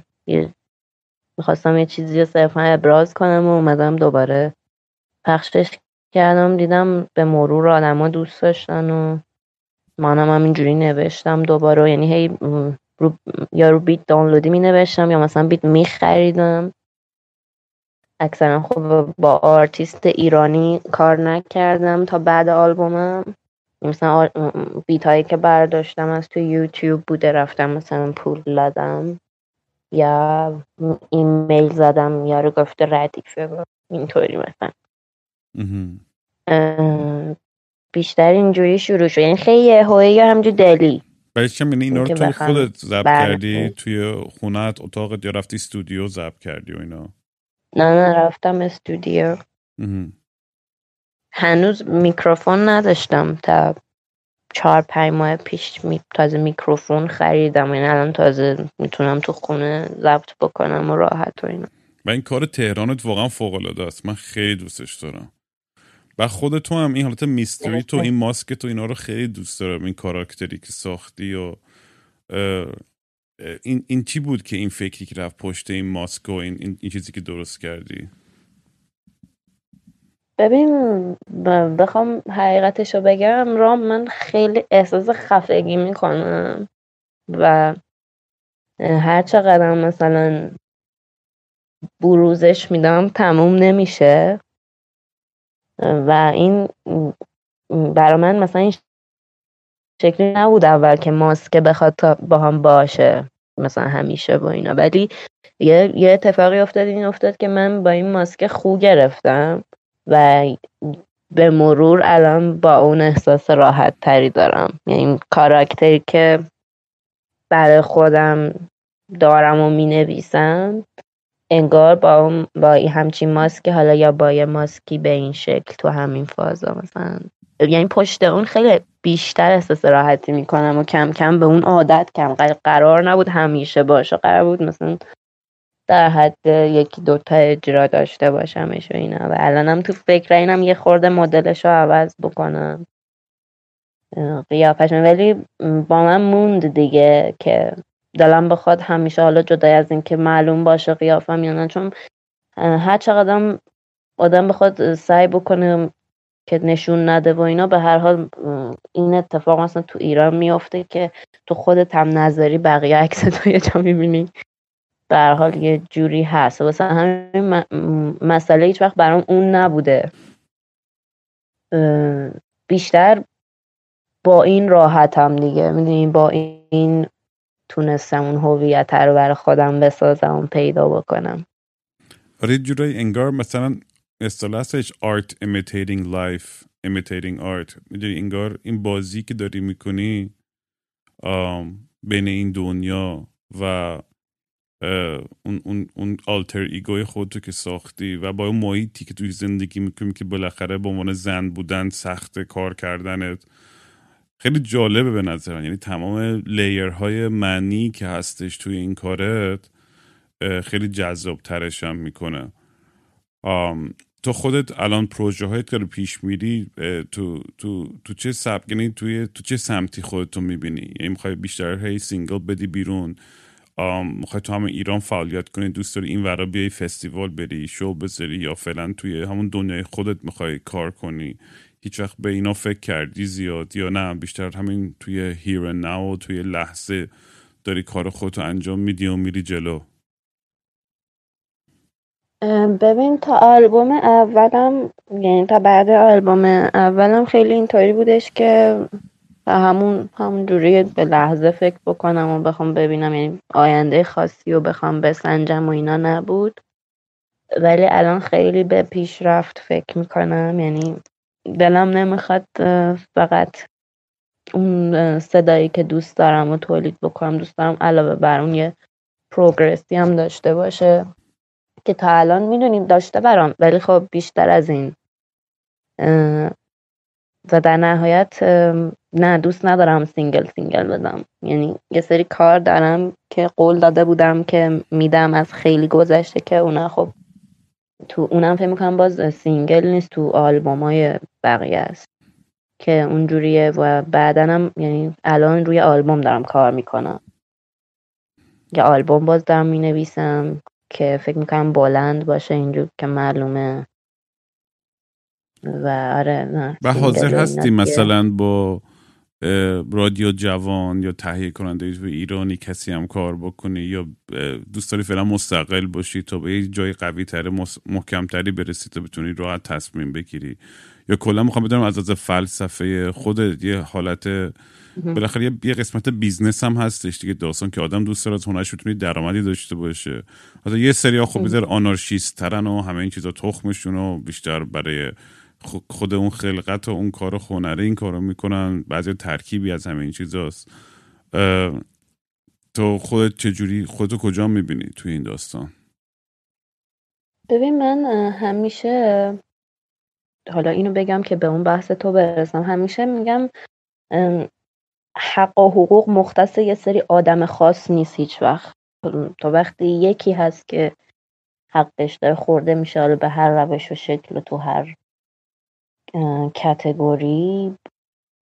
[SPEAKER 3] می‌خواستم یه چیزی رو صرفا ابراز کنم و اومدم دوباره پخشش کردم. دیدم به مرور آدما دوست داشتن و منم هم اینجوری نوشتم دوباره. یعنی هی رو یا رو beat دانلودی می نوشتم یا مثلا beat می خریدم اکثرا خب با آرتیست ایرانی کار نکردم تا بعد آلبومم. مثلا beat هایی که برداشتم از تو یوتیوب بوده رفتم مثلا پول دادم یا ایمیل زدم یارو گفته ردیفه اینطوری مثلا. بیشتر اینجوری شروع شد. یعنی خیلی یا همجور دلی.
[SPEAKER 2] برای چه یعنی اینا رو توی خودت ضبط کردی؟ توی خونت اتاقت یا رفتی استودیو ضبط کردی و اینا؟
[SPEAKER 3] نه نه رفتم استودیو. هنوز میکروفون نداشتم تا چهار پنج ماه پیش می... تازه میکروفون خریدم. این یعنی الان تازه می‌تونم تو خونه ضبط بکنم و راحت و اینا.
[SPEAKER 2] و این کار تهرانت واقعا فوق العاده است. من خیلی دوستش دارم. و خود تو هم این حالت میستری تو این ماسک تو اینا رو خیلی دوست دارم این کاراکتری که ساختی و این, این چی بود که این فکری که رفت پشت این ماسک و این, این, این چیزی که درست کردی؟
[SPEAKER 3] ببین بخوام حقیقتش رو بگم رام من خیلی احساس خفگی می‌کنم و هر چقدر مثلا بروزش میدم تموم نمیشه. و این برا من مثلا این شکلی نبود اول که ماسک بخواد با هم باشه مثلا همیشه با اینا. ولی یه, یه اتفاقی افتاد این افتاد که من با این ماسک خو گرفتم و به مرور الان با اون احساس راحت تری دارم. یعنی کاراکتری که برای خودم دارم و می نویسم انگار با اون با همچین ماسک حالا یا با یه ماسکی به این شکل تو همین فازا مثلا. یعنی پشت اون خیلی بیشتر احساس راحتی می‌کنم و کم کم به اون عادت کم. قرار نبود همیشه باشه. قرار بود مثلا در حد یکی دوتا اجرا داشته باشمش و اینا. و الانم تو فکر اینم یه خورده مدلش رو عوض بکنم. قیافش ولی با من موند دیگه که دلم بخواد همیشه حالا جدا از اینکه معلوم باشه قیافم یا نه. چون هر چقدر آدم بخواد سعی بکنه که نشون نده و اینا به هر حال این اتفاق مثلا تو ایران میافته که تو خودت هم نظری بقیه عکس تو یه جا می‌بینی. به هر حال یه جوری هست. واسه همین مسئله هیچ وقت برام اون نبوده. بیشتر با این راحتم دیگه. می‌دونی با این تونستم اون هویت رو برای خودم بسازم و پیدا بکنم.
[SPEAKER 2] آره جورایی انگار مثلا اصطلاح هستش art imitating life imitating art می‌دونی انگار این بازی که داری می‌کنی بین این دنیا و اون اون اون آلتر ایگوی خودتو که ساختی و با اون محیطی که توی زندگی می‌کنی که بالاخره به عنوان زن بودن سخت کار کردنت. خیلی جالبه به نظر یعنی تمام layer های معنی که هستش توی این کارت خیلی جذاب ترش هم می‌کنه. تو خودت الان پروژه هایت که رو پیش میری تو, تو, تو چه سبک یعنی توی تو چه سمتی خودتو می‌بینی؟ یعنی می‌خوای بیشتر هی single بدی بیرون؟ می‌خوای تو همه ایران فعالیت کنی دوست داری این ورا بیای فستیوال بری شو بذاری یا فعلا توی همون دنیای خودت می‌خوای کار کنی؟ هیچ وقت به اینا فکر کردی زیاد یا نه؟ بیشتر همین توی هیر ناو توی لحظه داری کار خودتو انجام میدی و میری جلو.
[SPEAKER 3] ببین تا آلبوم اولم یعنی تا بعد آلبوم اولم خیلی اینطوری بودش که و همون همون جوری به لحظه فکر بکنم و بخوام ببینم یعنی آینده خاصی و بخوام بسنجم و اینا نبود. ولی الان خیلی به پیشرفت فکر می‌کنم یعنی دلم نمی‌خواد فقط اون صدایی که دوست دارم و تولید بکنم دوست دارم علاوه بر اون یه progress ی هم داشته باشه که تا الان می‌دونیم داشته برام ولی خب بیشتر از این. و در نهایت نه دوست ندارم single single بدم یعنی یه سری کار دارم که قول داده بودم که میدم از خیلی گذشته که اونا خب تو اونم فکر می‌کنم باز single نیست تو آلبوم های بقیه است. که اونجوریه و بعدنم یعنی الان روی آلبوم دارم کار می‌کنم. یه آلبوم باز دارم می‌نویسم که فکر می‌کنم بلند باشه اینجور که معلومه. و آره نه
[SPEAKER 2] و حاضر هستی مثلا با رادیو جوان یا تهیه کننده تو ایرانی کسی هم کار بکنی یا دوست داری فعلا مستقل باشی تا به یه جای قوی تره محکم تری برسی تا بتونی راحت تصمیم بگیری. یا کلا می‌خوام بدونم از از فلسفه خود یه حالت بالاخره یه قسمت business هم هستش دیگه داستان که آدم دوست داره از هنرش بتونی درآمدی داشته باشه. حالا یه سری ها خب بیزار آنارشیست ترن و همه این چیزا تخمشون و بیشتر برای خود اون خلقت و اون کار هنره این کارو می‌کنن. بعضی ترکیبی از همه این چیزاست. تو خودت چجوری خودتو کجا می‌بینی توی این داستان؟
[SPEAKER 3] ببین من همیشه حالا اینو بگم که به اون بحث تو برسم. همیشه میگم حق و حقوق مختص یه سری آدم خاص نیست هیچ وقت. تا وقتی یکی هست که حقش داره خورده میشه به هر روش و شکل و تو هر کتگوری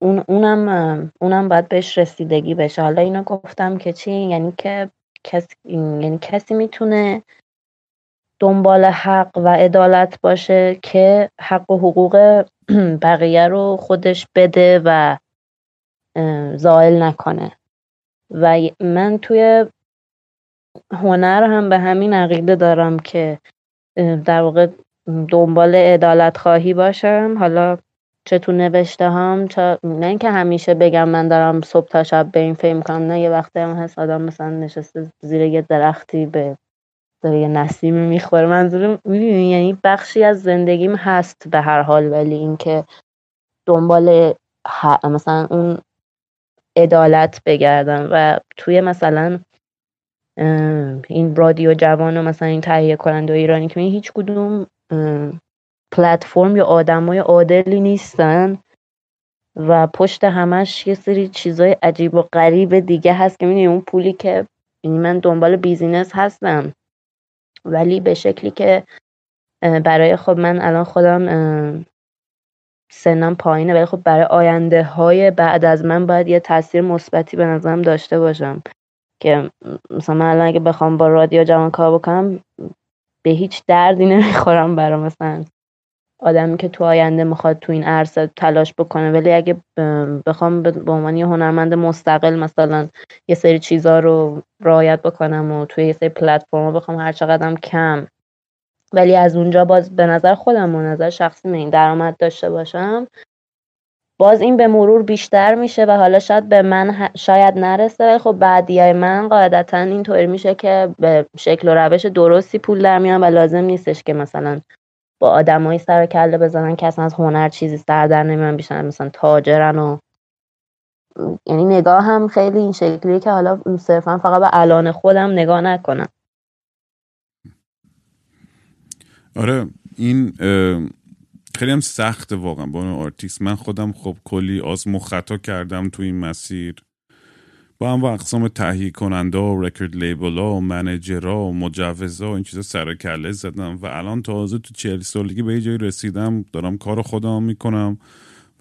[SPEAKER 3] اون اونم اونم باید بهش رسیدگی بشه. حالا اینو گفتم که چی؟ یعنی که کسی یعنی کسی می‌تونه دنبال حق و عدالت باشه که حق و حقوق بقیه رو خودش بده و زائل نکنه. و من توی هنر هم به همین عقیده دارم که در واقع دنبال عدالت خواهی باشم. حالا چه تو نوشته هم چه نه اینکه همیشه بگم من دارم صبح تا شب به این فکر کنم نه یه وقتی هم هست آدم مثلا نشسته زیر یه درختی به داره یه نسیم می‌خوره. منظورم می‌دونی یعنی بخشی از زندگیم هست به هر حال ولی اینکه دنبال مثلا اون عدالت بگردم و توی مثلا این رادیو جوان و مثلا این تهیه کننده ایرانی که هیچ کدوم پلتفرم یا آدمای عادلی نیستن و پشت همش یه سری چیزای عجیب و غریب دیگه هست که می‌دونی اون پولی که یعنی من دنبال بیزینس هستم ولی به شکلی که برای خب من الان خودم سنم پایینه ولی خب برای آینده های بعد از من باید یه تاثیر مثبتی به نظرم داشته باشم که مثلا من الان اگه بخوام با رادیو جوان کار بکنم به هیچ دردی نمی‌خورم برای مثلا آدمی که تو آینده می‌خواد تو این عرصه تلاش بکنه ولی اگه بخوام به عنوان یه هنرمند مستقل مثلا یه سری چیزا رو رعایت بکنم و توی یه سری پلتفرم بخوام هر چقدرم کم ولی از اونجا باز به نظر خودم و نظر شخصی این درآمد داشته باشم باز این به مرور بیشتر میشه و حالا شاید به من شاید نرسه ولی خب بعدی من قاعدتا اینطوری میشه که به شکل و روش درستی پول در میان و لازم نیستش که مثلا با آدمایی سر کله بزنن که اصلا از هنر چیزی سر در نمیان بیشتر مثلا تاجرن و یعنی نگاه هم خیلی این شکلیه که حالا صرفا فقط به الان خودم نگاه نکنم.
[SPEAKER 2] آره این خیلی هم سخته واقعا. با اون آرتیست. من خودم خب کلی آزمو خطا کردم تو این مسیر. با هم اقسام تهیه کننده و record label ها و manager ا و مجوزا و این چیزا سر کله زدم. و الان تازه تو چهل سالگی به یه جایی رسیدم. دارم کار خودم می‌کنم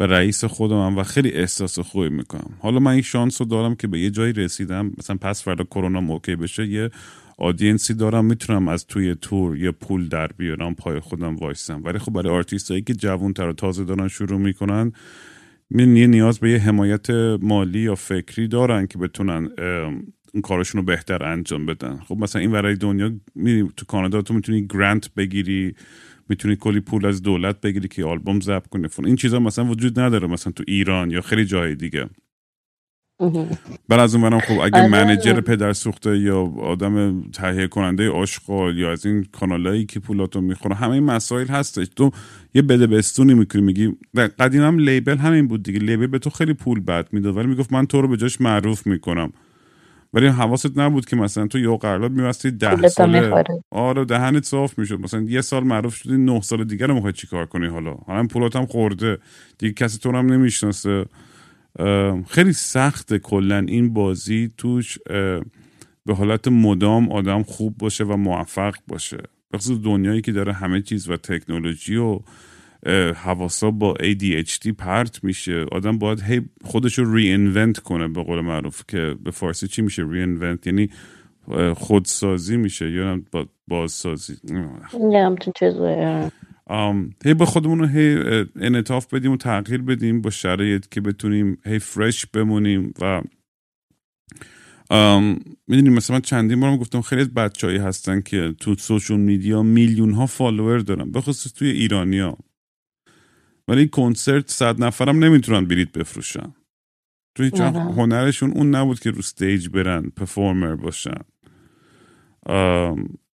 [SPEAKER 2] و رئیس خودم و خیلی احساس خوبی می‌کنم. حالا من این شانس رو دارم که به یه جایی رسیدم. مثلا پس فردا کرونا موقع بشه یه audience ی دارم می‌تونم از توی tour یه پول در بیارم پای خودم وایسم. ولی خب برای آرتیست هایی که جوون تر و تازه دارن شروع می‌کنن یه نیاز به یه حمایت مالی یا فکری دارن که بتونن کارشون رو بهتر انجام بدن. خب مثلا این برای دنیا میری تو کانادا تو می‌تونی grant بگیری می‌تونی کلی پول از دولت بگیری که آلبوم ضبط کنی. این چیزا مثلا وجود نداره مثلا تو ایران یا خیلی جای دیگه. بعد از اون خب اگه
[SPEAKER 3] آره.
[SPEAKER 2] منیجر پدر سوخته یا آدم تهیه کننده آشغال یا از این کانالایی که پولاتو می‌خوره همه این مسائل هستش. تو یه بده بستونی می‌کنی میگی قدیم هم لیبل همین بود دیگه. لیبل به تو خیلی پول بد می‌داد ولی می‌گفت من تو رو به جاش معروف می‌کنم. ولی حواست نبود که مثلا تو یه قرارداد میبستی ده
[SPEAKER 3] می‌خوره.
[SPEAKER 2] آره دهنت صاف می‌شد. مثلا یه سال معروف شدی نه سال دیگه رو می‌خوای چیکار کنی حالا؟ حالا پولات هم خورده. دیگه کسی تو رو هم نمی‌شناسه. خیلی سخته کلا این بازی توش به حالت مدام آدم خوب باشه و موفق باشه. بخصوص دنیایی که داره همه چیز و تکنولوژی و حواسا با ADHD پرت میشه. آدم باید هی خودش رو ری کنه به قول معروف که به فارسی چی میشه؟ ری یعنی اه، خودسازی میشه یا با بازسازی.
[SPEAKER 3] همچین چیزه.
[SPEAKER 2] هی به خودمون رو هی انعطاف بدیم و تغییر بدیم با شرایط که بتونیم هی fresh بمونیم و می‌دونیم مثلا من چندین بارم گفتم خیلی از بچههایی هستن که تو social media میلیون ها follower دارن به خصوص توی ایرانیا ولی کنسرت صد نفرم نمی‌تونن بلیت بفروشن. تو هیچ وقت
[SPEAKER 3] آره.
[SPEAKER 2] هنرشون اون نبود که رو stage برن performer باشن.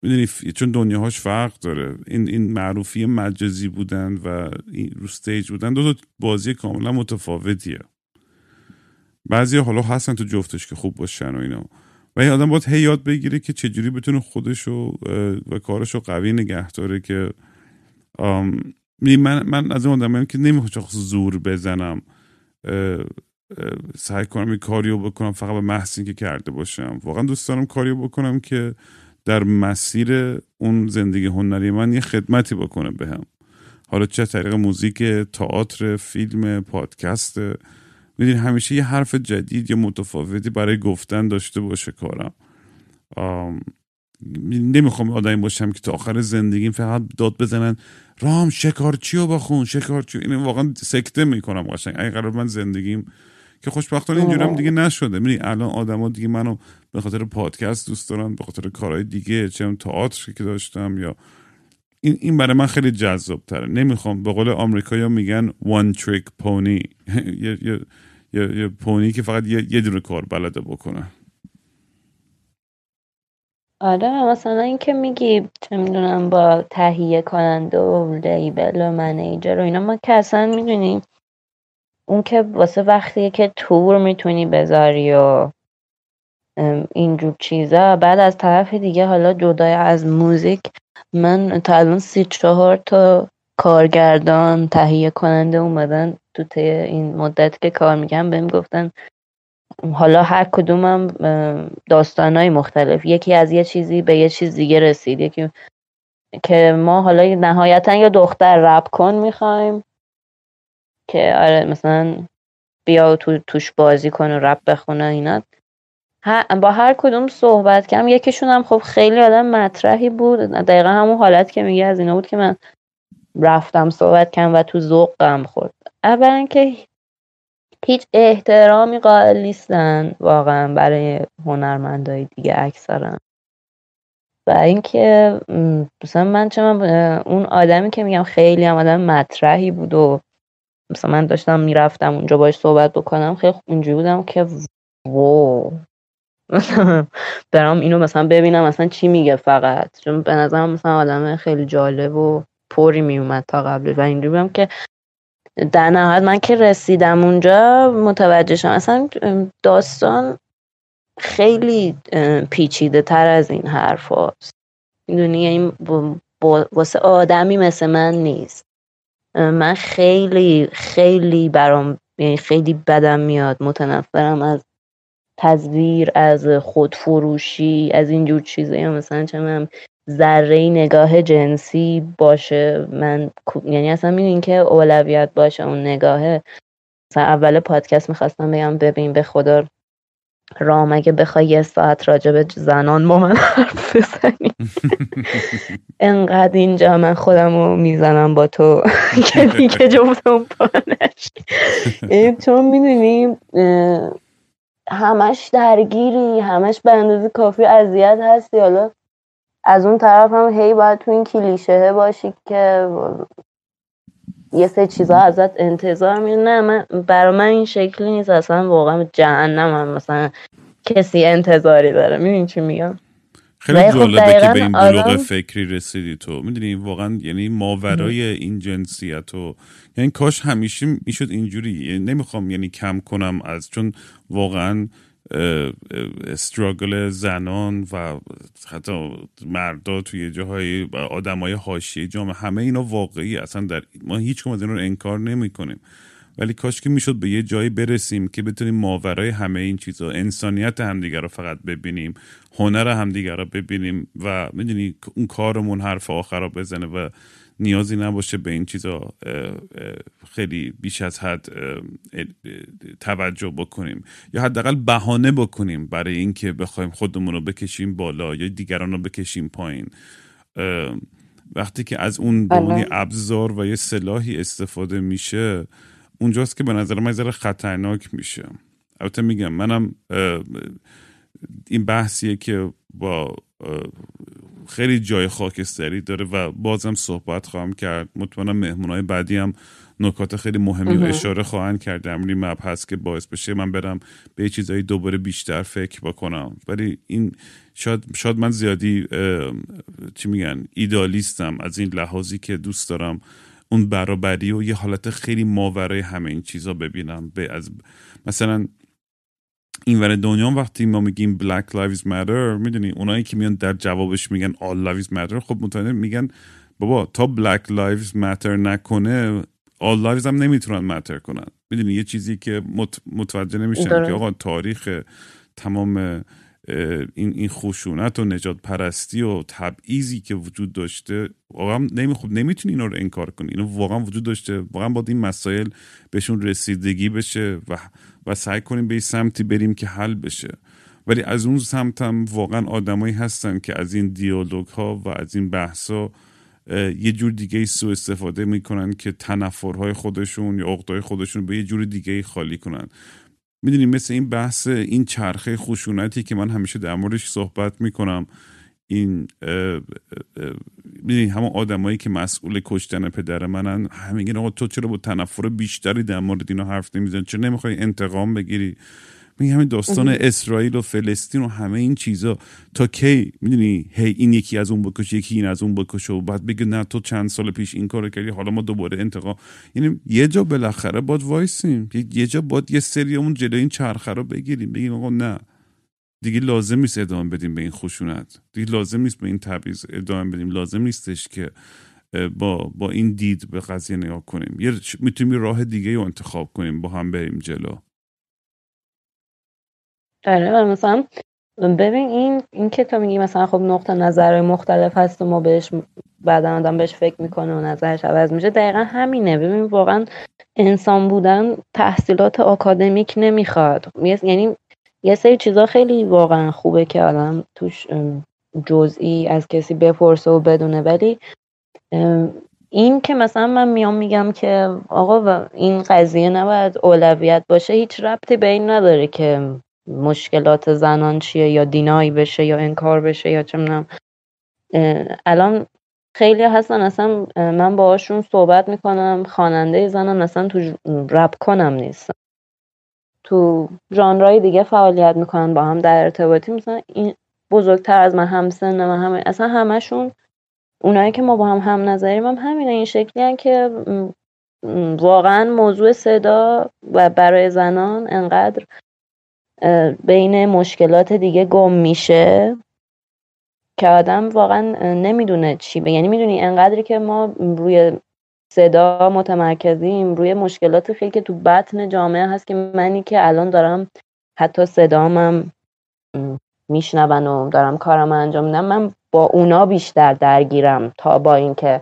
[SPEAKER 2] می‌دونی چون دنیاهاش فرق داره. این این معروفی مجازی بودن و این رو استیج بودن دو تا بازی کاملا متفاوتیه. بعضی حالا هستن تو جفتش که خوب باشن و اینا. و این آدم باید هی یاد بگیره که چجوری بتونه خودشو اه، و کارشو قوی نگه داره که من, من از اون آدمیم که نمی‌خوام زور بزنم. سعی کنم این کاریو بکنم فقط به محض که کرده باشم. واقعا دوست دارم کاریو بکنم که در مسیر اون زندگی هنری من یه خدمتی بکنه بهم حالا چه طریق موزیک تئاتر فیلم پادکست. می‌دونی همیشه یه حرف جدید یا متفاوتی برای گفتن داشته باشه کارم. آم، نمی‌خوام آدمی باشم که تا آخر زندگیم فقط داد بزنن رام شکارچی رو بخون شکارچی این واقعا سکته می‌کنم قشنگ. اگه قرار من زندگیم که خوشبختانه اینجوری هم دیگه نشده. می‌دونی الان آدما دیگه منو به خاطر پادکست دوست دارن به خاطر کارهای دیگه چه تئاتر که داشتم یا این این برای من خیلی جذاب تره نمی‌خوام به قول آمریکایی‌ها میگن one trick pony. یه, یه, یه, یه پونی که فقط یه, یه دونه کار بلده بکنه.
[SPEAKER 3] آره مثلا اینکه میگی چه می‌دونم با تهیه کننده و لیبل و منیجر و اینا ما که اصلا می‌دونیم اون که واسه وقتیه که تور می‌تونی بذاری و اینجور چیزا. بعد از طرف دیگه حالا جدای از موزیک من تا الان سی چهار تا کارگردان تهیه کننده اومدن تو طی این مدت که کار می‌کنم بهم گفتن حالا هر کدومم داستانهای مختلف. یکی از یه چیزی به یه چیز دیگه رسید. یکی که ما حالا نهایتا یا دختر رپ کن می‌خوایم. که آره مثلا بیا تو توش بازی کن و رپ بخونه اینا. با هر کدوم صحبت کردم یکیشون هم خب خیلی آدم مطرحی بود. دقیقا همون حالت که میگه از اینا بود که من رفتم صحبت کردم و تو ذوقم خورد اولا که هیچ احترامی قائل نیستن واقعا برای هنرمندای دیگه اکثرا. و اینکه مثلا من چه من اون آدمی که میگم خیلی هم آدم مطرحی بود و مثلا من داشتم می‌رفتم اونجا باش صحبت بکنم خیلی اونجوری بودم که وو برام اینو مثلا ببینم مثلا چی میگه فقط. چون به نظرم مثلا آدم خیلی جالب و پری میومد تا قبل و اینجوری بودم که در نهایت من که رسیدم اونجا متوجه شدم. اصلا داستان خیلی پیچیده تر از این حرف هاست. می‌دونی؟ یعنی با- با- واسه آدمی مثل من نیست. من خیلی خیلی برام یعنی خیلی بدم میاد. متنفرم از تزویر از خودفروشی از اینجور چیزا. یا مثلا چه من ذره نگاه جنسی باشه. من یعنی اصلا می‌دونین که اولویت باشه اون نگاهه. مثلا اول پادکست می‌خواستم بگم ببین به خدا رام اگه بخوای یه ساعت راجع به زنان با من حرف بزنی. انقدر اینجا من خودم رو می‌زنم با تو. که دیگه جفتم پانش چون می‌دونی همش درگیری همش به اندازه کافی اذیت هستی. حالا از اون طرف هم هی باید تو این کلیشه باشی که یه سه چیزا ازت انتظار می نه من برای من این شکلی نیست. اصلا واقعا جهنم هم مثلا کسی انتظاری داره. می‌دونی چی میگم؟
[SPEAKER 2] خیلی
[SPEAKER 3] خب
[SPEAKER 2] جالبه که به این بلوغ
[SPEAKER 3] آدم-
[SPEAKER 2] فکری رسیدی تو. می‌دونی واقعا یعنی ماورای این جنسیت و یعنی کاش همیشه می‌شد اینجوری. یعنی نمی‌خوام یعنی کم کنم از چون واقعا استراگل زنان و حتی مردا توی جاهای آدمای حاشیه جامعه همه اینا واقعی اصلا در ما هیچ از این رو انکار نمی کنیم ولی کاش که می‌شد به یه جایی برسیم که بتونیم ماورای همه این چیزا انسانیت همدیگه رو فقط ببینیم هنر همدیگه رو ببینیم و می‌دونی اون کارمون حرف آخر رو بزنه و نیازی نباشه به این چیزا خیلی بیش از حد توجه بکنیم یا حداقل بهانه بکنیم برای اینکه بخوایم خودمون رو بکشیم بالا یا دیگران رو بکشیم پایین وقتی که از اون به. یه ابزار و یه سلاحی استفاده میشه اونجاست که به نظر من ذره خطرناک میشه البته میگم منم این بحثیه که با خیلی جای خاکستری داره و بازم صحبت خواهم کرد. مطمئنم مهمونای بعدی هم نکات خیلی مهمی و اشاره خواهند کرد. در مورد مبحث که باعث بشه من برم به چیزایی دوباره بیشتر فکر بکنم. ولی این شاید, شاید من زیادی چی میگن ایدالیستم از این لحاظی که دوست دارم اون برابری و یه حالت خیلی ماورای همه این چیزا ببینم. به از مثلا این ور دنیا وقتی ما میگیم Black Lives Matter می‌دونی اونایی که میان در جوابش میگن All Lives Matter خب متوجه میگن بابا تا Black Lives Matter نکنه All Lives هم نمی‌تونن matter کنن. می‌دونی یه چیزی که مت- متوجه نمیشن
[SPEAKER 3] درست.
[SPEAKER 2] که آقا تاریخ تمام این این خشونت و نجات پرستی و تبعیضی که وجود داشته واقعا نمی خب نمی‌تونی اینا رو انکار کنی. اینو واقعا وجود داشته. واقعا باید این مسائل بهشون رسیدگی بشه و و سعی کنیم به این سمتی بریم که حل بشه. ولی از اون سمت هم واقعا آدمایی هستن که از این دیالوگ ها و از این بحث ها یه جور دیگه سو استفاده می‌کنن که تنفرهای خودشون یا عقدای خودشون به یه جور دیگه خالی کنن. می‌دونی مثل این بحث این چرخه خشونتی که من همیشه در موردش صحبت می‌کنم این می‌دونی همون آدمایی که مسئول کشتن پدر منن همه میگن آقا تو چرا با تنفر بیشتری در مورد اینا حرف نمی‌زنی؟ چرا نمی‌خوای انتقام بگیری؟ میگه همین داستان اسرائیل و فلسطین و همه این چیزا. تا کی؟ می‌دونی هی این یکی از اون بکشه یکی این از اون بکشه و بعد بگه نه تو چند سال پیش این کارو کردی حالا ما دوباره انتقام یعنی یه جا بالاخره باید وایسیم. یه- جا باید یه سریمون جلوی این چرخه رو بگیریم. بگیم آقا نه. دیگه لازم نیست ادامه بدیم به این خشونت. دیگه لازم نیست به این تبعیض ادامه بدیم. لازم نیستش که با با این دید به قضیه نگاه کنیم. یه می‌تونیم راه دیگه رو انتخاب کنیم با هم بریم جلو.
[SPEAKER 3] آره مثلا ببین این این که تو میگی مثلا خب نقطه نظر مختلف هست و ما بهش بعدا آدم بهش فکر می‌کنه و نظرش عوض میشه دقیقا همینه. ببین واقعا انسان بودن تحصیلات آکادمیک نمی‌خواد. یعنی یه سری چیزا خیلی واقعا خوبه که آدم توش جزئی از کسی بپرسه و بدونه. ولی این که مثلا من میام میگم که آقا این قضیه نباید اولویت باشه هیچ ربطی به این نداره که مشکلات زنان چیه یا دینایی بشه یا انکار بشه یا چه می‌دونم. الان خیلی هستن اصلا من باهاشون صحبت می‌کنم خواننده زنان اصلا تو رپ کنم نیستن. تو ژانرهای دیگه فعالیت می‌کنن با هم در ارتباطی. مثلا این بزرگتر از من همسن من همه اصلا همشون اونایی که ما با هم هم نظریم هم همینه این شکلی هن که واقعا موضوع صدا و برای زنان انقدر بین مشکلات دیگه گم میشه که آدم واقعا نمی‌دونه چی یعنی می‌دونی انقدری که ما روی صدا متمرکزیم. روی مشکلات خیلی که تو بطن جامعه هست که منی که الان دارم حتی صدامم میشنون و دارم کارم انجام میدم من با اونا بیشتر درگیرم تا با اینکه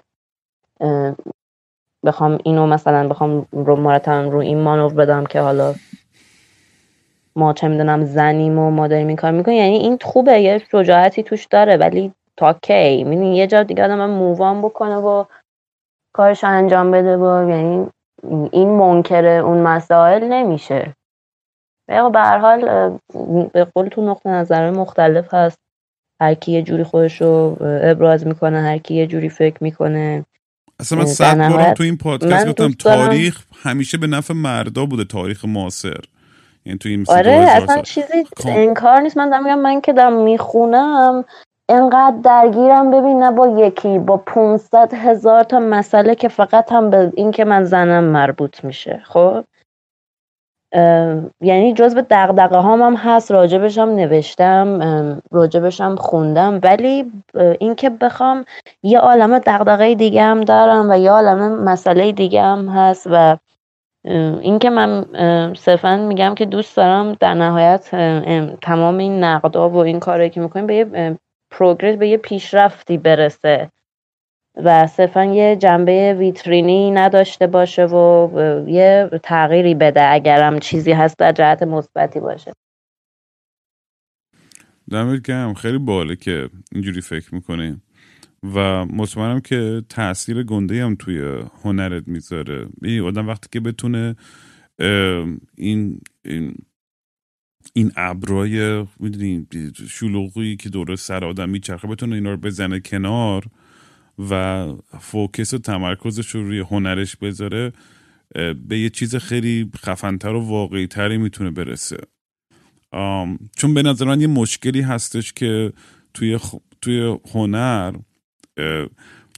[SPEAKER 3] بخوام اینو مثلا بخوام رو مرتبا رو این مانور بدم که حالا ما چه می‌دونم زنیم و ما داریم این کار می‌کنیم. یعنی این خوبه یه شجاعتی توش داره ولی تا کی؟ می‌دونی یه جا دیگه آدم مووان بکنه و کارش انجام بده و یعنی این منکر اون مسائل نمیشه. به به هر حال به قول تو نقطه نظر مختلف هست. هر کی یه جوری خودش رو ابراز می‌کنه هر کی یه جوری فکر می‌کنه.
[SPEAKER 2] اصلا من صد بارم تو این پادکست گفتم تاریخ همیشه به نفع مردا بوده تاریخ معاصر. یعنی تو این
[SPEAKER 3] آره اصلا
[SPEAKER 2] سال.
[SPEAKER 3] چیزی
[SPEAKER 2] کام.
[SPEAKER 3] انکار نیست. من دارم میگم من که دارم می‌خونم انقدر درگیرم ببین نه با یکی با 500 هزار تا مسئله که فقط هم به این که من زنم مربوط میشه خب؟ یعنی جزو دقدقه هام هم هست راجبش هم نوشتم راجبش هم خوندم. ولی اه، این که بخوام یه عالمه دقدقه دیگه هم دارم و یه عالمه مسئله دیگه هم هست و این که من صرفا میگم که دوست دارم در نهایت تمام این نقدا و این کارهایی که می‌کنیم به یه پروگرس به یه پیشرفتی برسه و صرفا یه جنبه ویترینی نداشته باشه و یه تغییری بده اگرم چیزی هست در جهت مثبتی باشه.
[SPEAKER 2] دمت گرم خیلی باله که اینجوری فکر می‌کنی. و مطمئنم که تاثیر گنده هم توی هنرت می‌ذاره. این آدم وقتی که بتونه این این این ابرای می‌دونی شلوغی که دور سر آدم میچرخه بتونه اینا رو بزنه کنار و فوکس و تمرکزش رو روی هنرش بذاره به یه چیز خیلی خفنتر و واقعی تری می‌تونه برسه. چون به نظر من یه مشکلی هستش که توی خ- توی هنر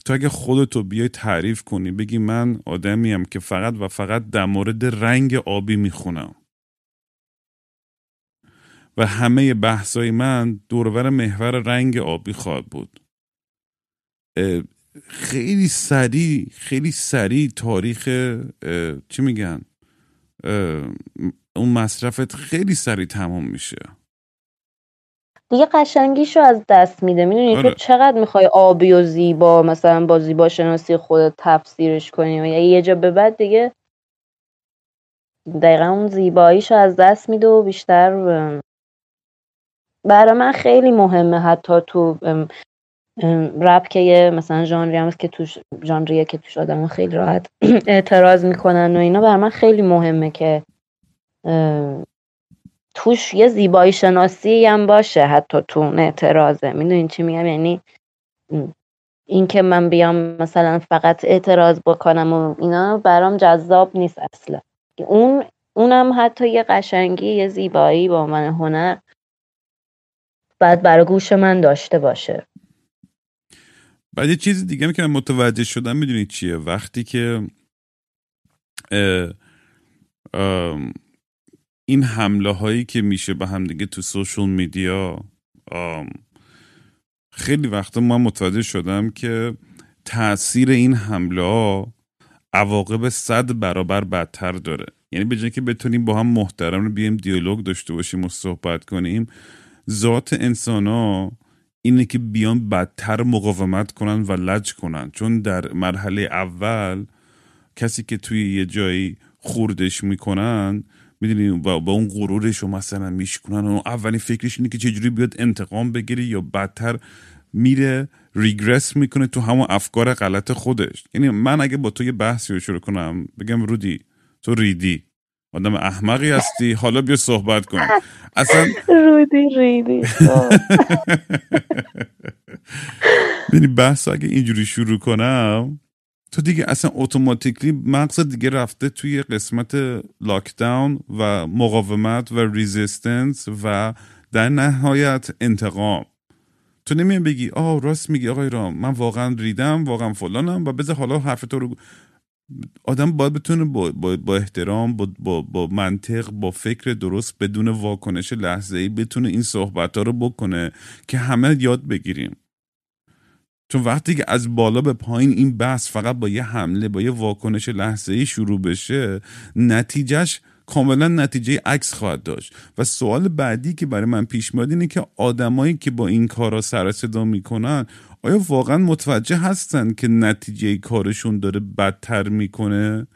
[SPEAKER 2] تو اگه خودتو بیای تعریف کنی بگی من آدمیم که فقط و فقط در مورد رنگ آبی می‌خونم. و همه بحثای من دورور محور رنگ آبی خواهد بود. خیلی سریع خیلی سریع تاریخ چی میگن؟ اون مصرفت خیلی سریع تمام میشه.
[SPEAKER 3] دیگه قشنگیشو از دست میده. می‌دونی
[SPEAKER 2] آره.
[SPEAKER 3] تو چقدر می‌خوای آبی و زیبا مثلا با زیبا شناسی خودت تفسیرش کنی و یه جا به بعد دیگه دقیقا اون زیباییشو از دست میده و بیشتر برای من خیلی مهمه حتی تو رپ که یه مثلا ژانری هم که توش ژانریه که توش آدم خیلی راحت اعتراض می‌کنن و اینا برای من خیلی مهمه که توش یه زیبایی شناسی هم باشه حتی تو اون اعتراضه. می‌دونین چی میگم؟ یعنی این که من بیام مثلا فقط اعتراض بکنم و اینا برام جذاب نیست اصلا. اون اونم حتی یه قشنگی یه زیبایی با من هنر بعد برای گوش من داشته باشه.
[SPEAKER 2] بعد یه چیز دیگه که متوجه شدم می‌دونی چیه؟ وقتی که اه، ام، این حمله هایی که میشه به هم دیگه تو سوشل میدیا خیلی وقتا من متوجه شدم که تاثیر این حمله ها عواقب صد برابر بدتر داره. یعنی به که بتونیم با هم محترم رو بیایم دیالوگ داشته باشیم و صحبت کنیم ذات انسان ها اینه که بیان بدتر مقاومت کنن و لج کنن. چون در مرحله اول کسی که توی یه جایی خوردش می‌کنن می‌دونی با, با اون غرورش رو مثلا میشکنن. و اولین فکرش اینه که چجوری بیاد انتقام بگیره یا بدتر میره ریگرس می‌کنه تو همون افکار غلط خودش. یعنی من اگه با تو یه بحثی رو شروع کنم بگم رودی تو ریدی. آدم احمقی هستی. حالا بیا صحبت کنیم. اصلا
[SPEAKER 3] رودی ریدی
[SPEAKER 2] یعنی بحث اگه اینجوری شروع کنم تو دیگه اصلا اتوماتیکلی مغز دیگه رفته توی قسمت لاکداون و مقاومت و ریزیستنس و در نهایت انتقام. تو نمیان بگی آه راست میگی آقای رام من واقعا ریدم واقعا فلانم و بذار حالا حرف تو رو آدم باید بتونه با, با, با احترام با, با, با منطق با فکر درست بدون واکنش لحظه ای بتونه این صحبت ها رو بکنه که همه یاد بگیریم. چون وقتی که از بالا به پایین این بحث فقط با یه حمله با یه واکنش لحظه ای شروع بشه نتیجهش کاملا نتیجه عکس خواهد داشت. و سوال بعدی که برای من پیش میاد اینه که آدمایی که با این کارا سر صدا می‌کنن آیا واقعا متوجه هستن که نتیجه کارشون داره بدتر می‌کنه؟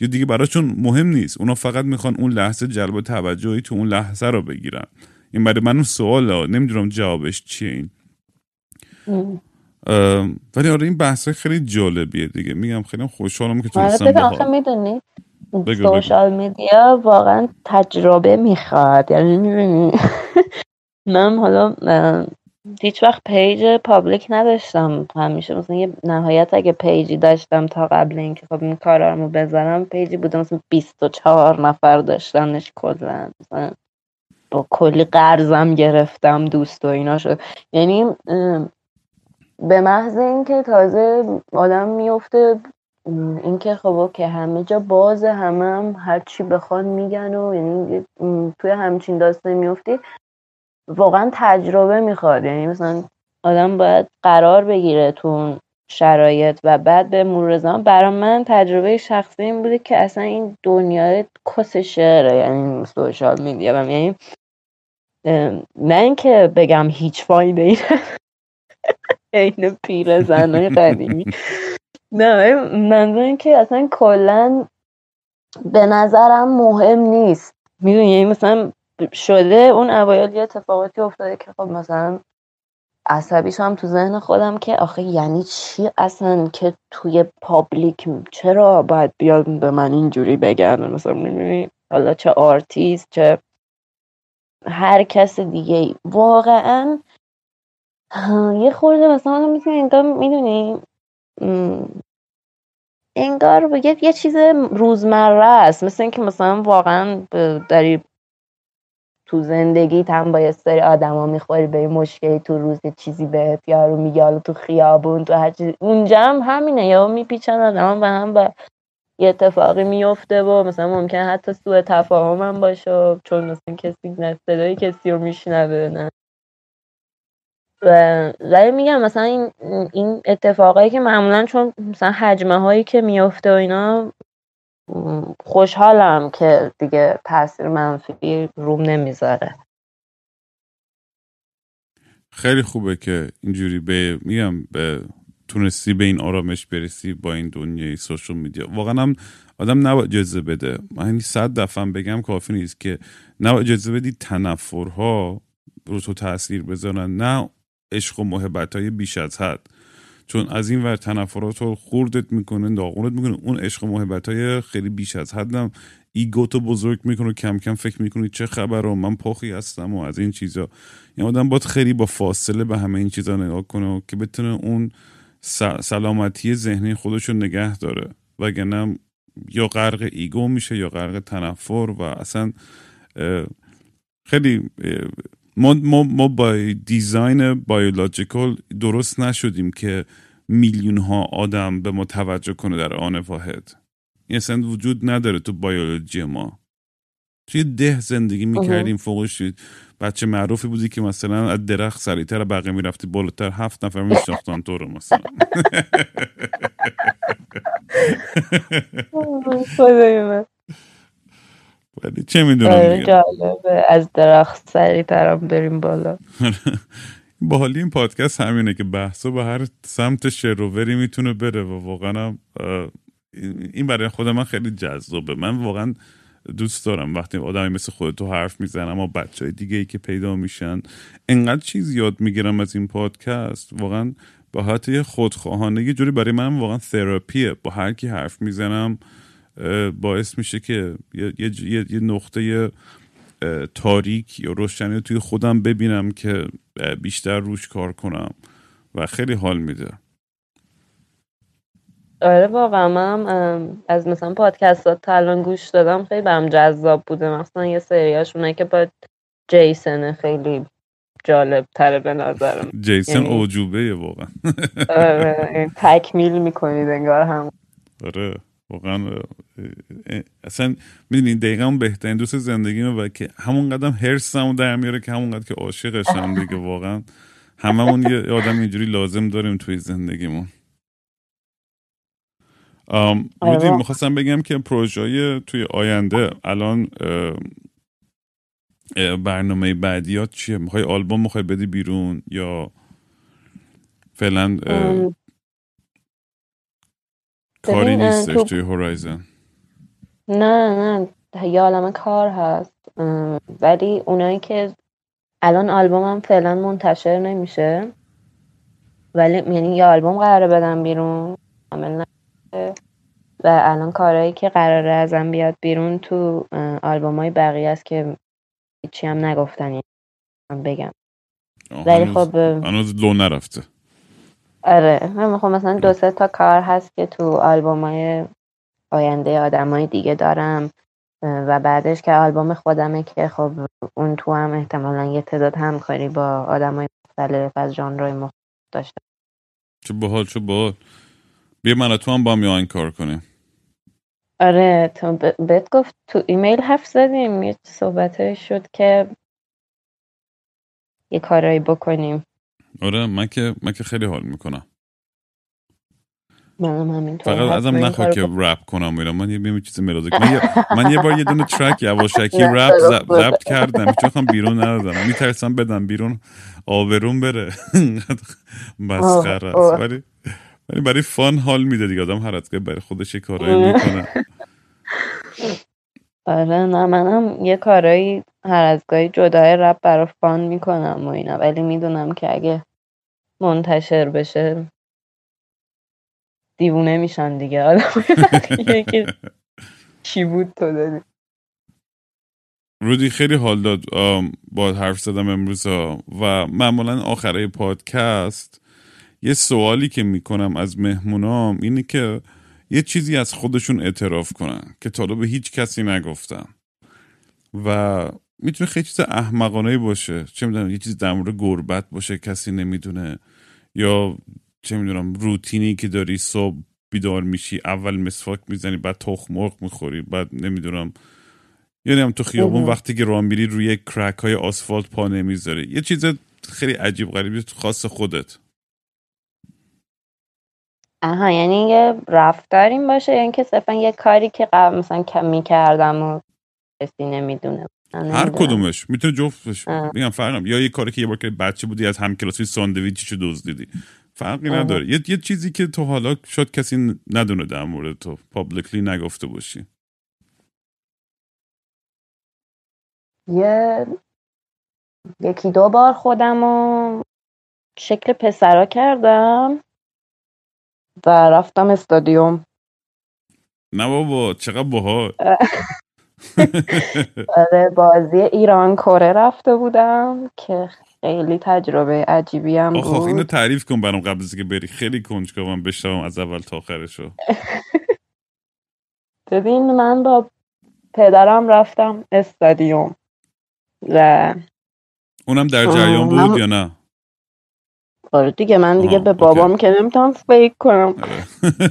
[SPEAKER 2] یا دیگه براشون مهم نیست. اونا فقط می‌خوان اون لحظه جلب توجهی تو اون لحظه رو بگیرن. این برای من سوال نمی‌دونم جوابش چیه این. ولی آره این بحث خیلی جالبیه دیگه. میگم خیلی خوشحالم که
[SPEAKER 3] آره
[SPEAKER 2] تونستم
[SPEAKER 3] می‌دونی social media واقعا تجربه می‌خواد. یعنی من حالا هیچ وقت page public نداشتم. همیشه مثلا یه نهایت اگه page ی داشتم تا قبل اینکه خب این کارامو بزنم page ی بوده مثلا 24 نفر داشتنش کلا. مثلا با کلی قرضم گرفتم دوست و اینا شد. یعنی به محض اینکه تازه آدم میفته اینکه خب که همه جا باز همه هم هر چی بخوان میگن و یعنی توی همچین داستان میفتی. واقعا تجربه می‌خواد. یعنی مثلا آدم باید قرار بگیره تو شرایط و بعد به مرور زمان. برای من تجربه شخصی این بوده که اصلا این دنیای کس شعره یعنی social media یعنی نه اینکه بگم هیچ فایده ای این پیر زنای قدیمی. نه منظور که اصلا کلا به نظرم مهم نیست. می‌دونی یعنی مثلا شده اون اوایل یه اتفاقاتی افتاده که خب مثلا عصبیش هم تو ذهن خودم که آخه یعنی چی اصلا که توی public چرا باید بیاد به من اینجوری بگن؟ مثلا می‌بینی؟ حالا چه آرتیست چه هر کس دیگه واقعا یه خورده مثلا می‌تونی انگار می‌دونی؟ انگار بگید یه چیز روزمره است. مثل اینکه مثلا واقعا داری تو زندگی هم با یه سری آدما می‌خوری به مشکلی تو روز چیزی به یارو میگه تو خیابون تو هر چیزی اونجا هم همینه یا میپیچن آدما به هم با یه اتفاقی میفته و مثلا ممکن حتی سوء تفاهم هم باشه چون مثلا کسی نه صدای کسی رو میشنوه نه. و میگم مثلا این این اتفاقایی که معمولا چون مثلا حجمه هایی که میفته و اینا خوشحالم که دیگه تاثیر منفی روم نمی‌ذاره.
[SPEAKER 2] خیلی خوبه که اینجوری به میگم به تونستی به این آرامش برسی با این دنیای سوشال میدیا. واقعا هم آدم نباید اجازه بده. من صد دفعه بگم کافی نیست که نباید اجازه بدی تنفرها رو تو تاثیر بذارن. نه عشق و محبت های بیش از حد. چون از این ور تنفرات رو خوردت می‌کنه داغونت می‌کنه. اون عشق و محبت های خیلی بیش از حدم. ایگو تو بزرگ می‌کنه کم کم فکر می‌کنی چه خبر من پاخی هستم و از این چیزا. این آدم باید خیلی با فاصله به همه این چیزا نگاه کنه که بتونه اون سلامتی ذهنی خودش رو نگه داره. وگرنه یا غرق ego میشه یا غرق تنفر و اصلا خیلی ما, ما, ما با design biological درست نشدیم که میلیون ها آدم به ما توجه کنه در آن واحد. این اصلا وجود نداره تو بیولوژی ما. توی ده زندگی می‌کردیم فوقش بچه معروفی بودی که مثلا از درخت سریعتر بقیه می‌رفتی بالاتر. هفت نفر میشناختن تو رو مثلا. ولی چه می‌دونم
[SPEAKER 3] جالبه. از درخت سریعترم بریم بالا.
[SPEAKER 2] حالی این پادکست همینه که بحثا به هر سمت شروری می‌تونه بره و واقعا این برای خود من خیلی جذابه. من واقعا دوست دارم وقتی آدمی مثل خودتو حرف می‌زنم اما بچه های دیگه ای که پیدا میشن انقدر چیز یاد می‌گیرم از این پادکست. واقعا با حتی خودخواهانه یه جوری برای من واقعا تراپیه با هر کی حرف می‌زنم باعث میشه که یه, یه،, یه نقطه تاریک یا روشنی توی خودم ببینم که بیشتر روش کار کنم و خیلی حال میده.
[SPEAKER 3] آره واقعا منم از مثلا پادکستات تا الان گوش دادم خیلی برم جذاب بوده. مثلا یه سریاشونه که با جیسن خیلی جالب تره به نظرم.
[SPEAKER 2] جیسن یعنی... اوجوبه واقعا.
[SPEAKER 3] آره یعنی تکمیل می‌کنید انگار هم.
[SPEAKER 2] آره. واقعا اصلا می‌دونی دقیقا اون بهترین دوست زندگی و که همون قدم هرسمو در میاره که همون قدر که عاشقشم دیگه واقعا هممون یه آدم اینجوری لازم داریم توی زندگیمون. بودیم آره. می‌خواستم بگم که پروژه توی آینده الان برنامه بعدیات چیه؟ می‌خوای آلبوم می‌خوای بدی بیرون یا فعلا کاری نیستش توی هورایزن
[SPEAKER 3] نه نه یه عالم کار هست. ولی اونایی که الان آلبومم فعلا منتشر نمیشه. ولی یعنی یه آلبوم قراره بدم بیرون. عمل و الان کارهایی که قراره ازم بیاد بیرون تو آلبوم های بقیه است که هیچی هم نگفتن. یعنی بگم. ولی خب
[SPEAKER 2] هنوز لو نرفته.
[SPEAKER 3] آره من خب مثلا دو سه تا کار هست که تو آلبوم های آینده آدم های دیگه دارم و بعدش که آلبوم خودمه که خب اون تو هم احتمالا یه تعداد همکاری با آدم های مختلف از ژانرهای مختلف داشته.
[SPEAKER 2] چه باحال چه باحال. بیا من تو هم با هم آهنگ کار کنیم.
[SPEAKER 3] آره تو بهت گفت تو ایمیل حرف زدیم یه صحبت شد که یه کارایی بکنیم.
[SPEAKER 2] آره من که من که خیلی حال می‌کنم.
[SPEAKER 3] منم
[SPEAKER 2] فقط ازم نخواه
[SPEAKER 3] کارو
[SPEAKER 2] که. رپ کنم و اینا. من یه چیز ملودیک من یه, من یه بار یه دونه ترک یواشکی رپ. ضبط کردم. وقتم بیرون ندادم میترسم بدم بیرون آبرون بره. مسخره است. ولی ولی برای فان حال میده دیگه. آدم هر از گاهی برای خودش یه کارایی می‌کنه.
[SPEAKER 3] آره نه منم یه کارایی هر از گاهی جدای رپ برا فان می‌کنم و اینا ولی می‌دونم که اگه منتشر بشه دیوونه میشن دیگه. آدم که چی بود تو داری؟
[SPEAKER 2] رودی خیلی حال داد با حرف زدم امروز و معمولا آخره پادکست یه سوالی که می‌کنم از مهمونام اینه که یه چیزی از خودشون اعتراف کنن که تا به هیچ کسی نگفتن و می‌تونه خیلی چیز احمقانه باشه. چه می‌دونم یه چیز در مورد گربت باشه کسی نمی‌دونه. یا چه می‌دونم روتینی که داری صبح بیدار میشی اول مسواک می‌زنی بعد تخم مرغ می‌خوری بعد نمی‌دونم. یعنی هم تو خیابون
[SPEAKER 3] اوه.
[SPEAKER 2] وقتی که راه میری روی کرک های آسفالت پا نمی‌ذاری یه چیز خیلی عجیب غریبی خاص خودت.
[SPEAKER 3] آها یعنی یه رفتاریم باشه یا اینکه صرفا یه کاری که قبل مثلا کم می‌کردم و کسی نمی‌دونه.
[SPEAKER 2] هر کدومش. می‌تونه جفتش. میگم فرقم یا یه کاری که یه بار که بچه بودی از هم کلاسی ساندویچشو دزدیدی. فرقی
[SPEAKER 3] آها.
[SPEAKER 2] نداره. یه, یه چیزی که تو حالا شاید کسی ندونه در مورد تو پابلیکلی نگفته باشی.
[SPEAKER 3] یه یکی دو بار خودم رو شکل پسرا کردم و رفتم استادیوم.
[SPEAKER 2] نه بابا چقدر باحال.
[SPEAKER 3] آره بازی ایران کره رفته بودم که خیلی تجربه عجیبی هم
[SPEAKER 2] آخ آخ اینو
[SPEAKER 3] بود.
[SPEAKER 2] تعریف کن برام قبل از که بری. خیلی کنجکاوم بشنوم از اول تا آخرشو.
[SPEAKER 3] ببین من با پدرم رفتم استادیوم و
[SPEAKER 2] اونم در جریان بود یا نه؟
[SPEAKER 3] آره دیگه من دیگه به. بابام که نمی‌تونم فیک کنم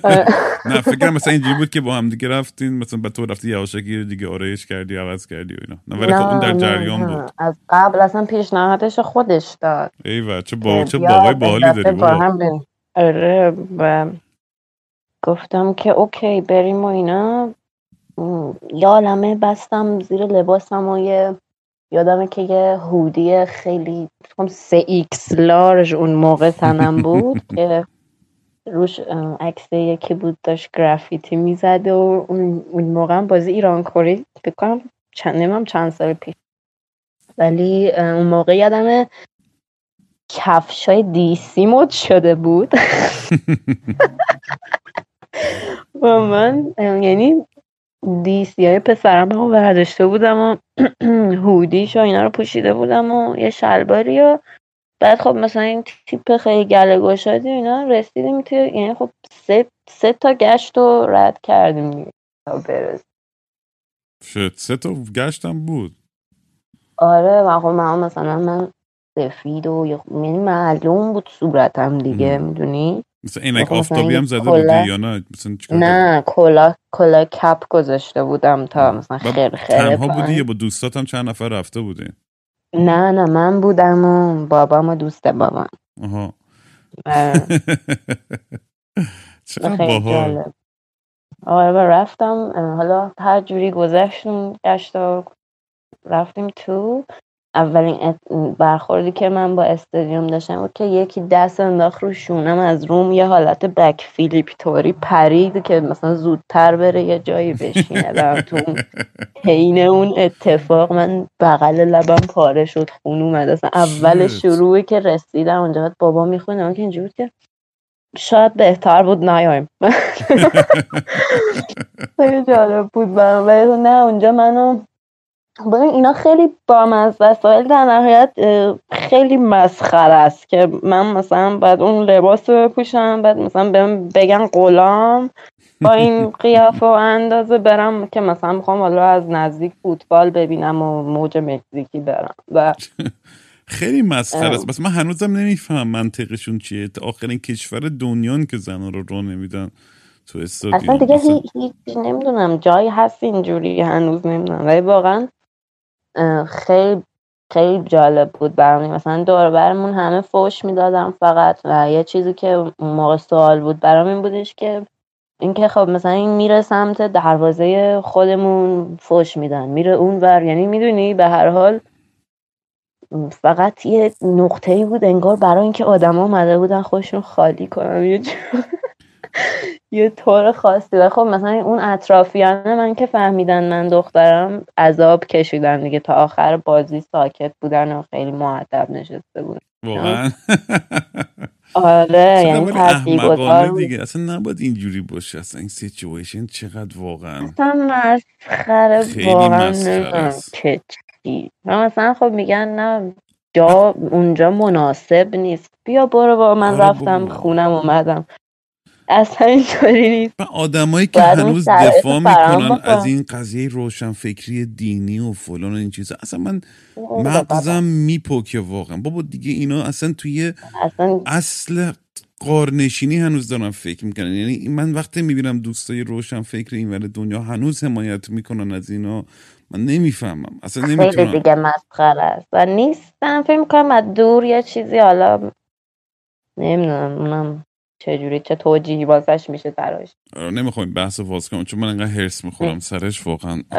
[SPEAKER 2] آره. نه فکر کنم مثلا اینجوری بود که با هم دیگه رفتین مثلا بعد تو رفتی یواشکی دیگه آرایش کردی عوض کردی و اینا نه ولی خب اون در جریان. بود
[SPEAKER 3] از قبل اصلا پیشنهادش خودش داد
[SPEAKER 2] ای چه با چه بابای
[SPEAKER 3] به
[SPEAKER 2] باحالی داری
[SPEAKER 3] با
[SPEAKER 2] بابا.
[SPEAKER 3] آره و گفتم که اوکی بریم و اینا یه عالمه بستم زیر لباسم و یه یادمه که یه هودی خیلی سه ایکس لارژ اون موقع تنم بود که روش عکس یکی بود داشت گرافیتی می‌زد و اون, اون موقع بازی ایران کره فکر کنم چند نمی‌دونم چند سال پیش. ولی اون موقع یادمه کفشای DC مد شده بود. و من یعنی دیسی های پسرم رو برداشته بودم و هودیش و اینا رو پوشیده بودم و یه شلواری و بعد خب مثلا این تیپ خیلی گله گشادی اینا رسیدیم توی یعنی خب سه, سه تا گشت و رد کردیم تا برسیم.
[SPEAKER 2] شت سه تا گشتم بود.
[SPEAKER 3] آره و خب من مثلا من سفید و یه- یعنی معلوم بود صورتم دیگه. می‌دونی؟
[SPEAKER 2] مثلا
[SPEAKER 3] مثلا
[SPEAKER 2] آفتابی هم زده
[SPEAKER 3] کلاه-
[SPEAKER 2] بودی یا نه؟ مثلا؟
[SPEAKER 3] نه کلا کلا کپ گذاشته بودم تا مثلا خیر خیره
[SPEAKER 2] تنها بودی. یا با دوستات هم چند نفر رفته بودی
[SPEAKER 3] نه نه من بودم و بابام و دوست بابام.
[SPEAKER 2] آها. چقدر باحال.
[SPEAKER 3] آره رفتم حالا هر جوری گذشتیم گشت و رفتیم تو. اولین برخوردی که من با استادیوم داشتم بود که یکی دست انداخت رو شونم از روم یه حالت بک فیلیپ توری پرید که مثلا زودتر بره یه جایی بشینه و تو اون حین اون اتفاق من بغل لبم پاره شد خون اومد. اصلا اول. شروعی که رسیدم اونجا بابا می‌خونه. که اینجوری بود که شاید بهتر بود نیایم. خیلی جالب بود برام. ولی نه اونجا منو ببین اینا خیلی بامزه ولی در نهایت خیلی مسخره است که من مثلا بعد اون لباس رو بپوشم بعد مثلا بهم بگن غلام با این قیافه و اندازه برم که مثلا می‌خوام حالا از نزدیک فوتبال ببینم و موج مکزیکی برم. و
[SPEAKER 2] خیلی مسخره است. بس من هنوزم نمیفهم منطقشون چیه. آخرین کشور دنیان که زنها رو رو نمیدن تو
[SPEAKER 3] اصلا دیگه هیچ نمی‌دونم. جایی هست اینجوری هنوز نمی‌دونم. ولی واقعا خیلی خیلی جالب بود برام. مثلا دور برمون همه فوش می‌دادم فقط و یه چیزی که موقع سوال بود برام این بودش که اینکه خب مثلا این میره سمت دروازه خودمون فوش میدن. میره اون ور. یعنی می‌دونی به هر حال فقط یه نقطه ای بود انگار برای اینکه آدما اومده بودن خودشون خالی کنن. یه یه طور خاصی. و خب مثلا اون اطرافیان من که فهمیدن من دخترم عذاب کشیدن دیگه. تا آخر بازی ساکت بودن و خیلی معدب نشسته بود.
[SPEAKER 2] واقعا.
[SPEAKER 3] آره یعنی تاثیرگذار
[SPEAKER 2] دیگه. اصلا نباید اینجوری باشه. اصلا این سیچویشن چقدر واقعا
[SPEAKER 3] اصلا مسخره واقعا چی مثلا خب میگن نه جا اونجا مناسب نیست. بیا برو با من
[SPEAKER 2] آره
[SPEAKER 3] رفتم خونم اومدم. اصلا اینطوری نیست.
[SPEAKER 2] آدمایی که هنوز دفاع می‌کنن از این قضیه روشنفکری دینی و فلان و این چیزا. اصلا من مغزم میپوکه واقعا. بابا دیگه اینا اصلا توی
[SPEAKER 3] اصلا
[SPEAKER 2] اصل قارنشینی هنوز دارم فکر می‌کنن. یعنی من وقتی می‌بینم دوستای روشن فکر این دنیا هنوز حمایت می‌کنن از اینا من نمی‌فهمم. اصلا نمی‌تونم.
[SPEAKER 3] خیلی دیگه مسخره است. و نیستم. فکر می‌کنم از دور یه چیزی حالا نمی‌دونم اونم چجوری؟ چه توجیهی بازش میشه براش؟
[SPEAKER 2] نمی‌خوایم بحث باز کنم چون من انقدر هرس می‌خورم سرش واقعا.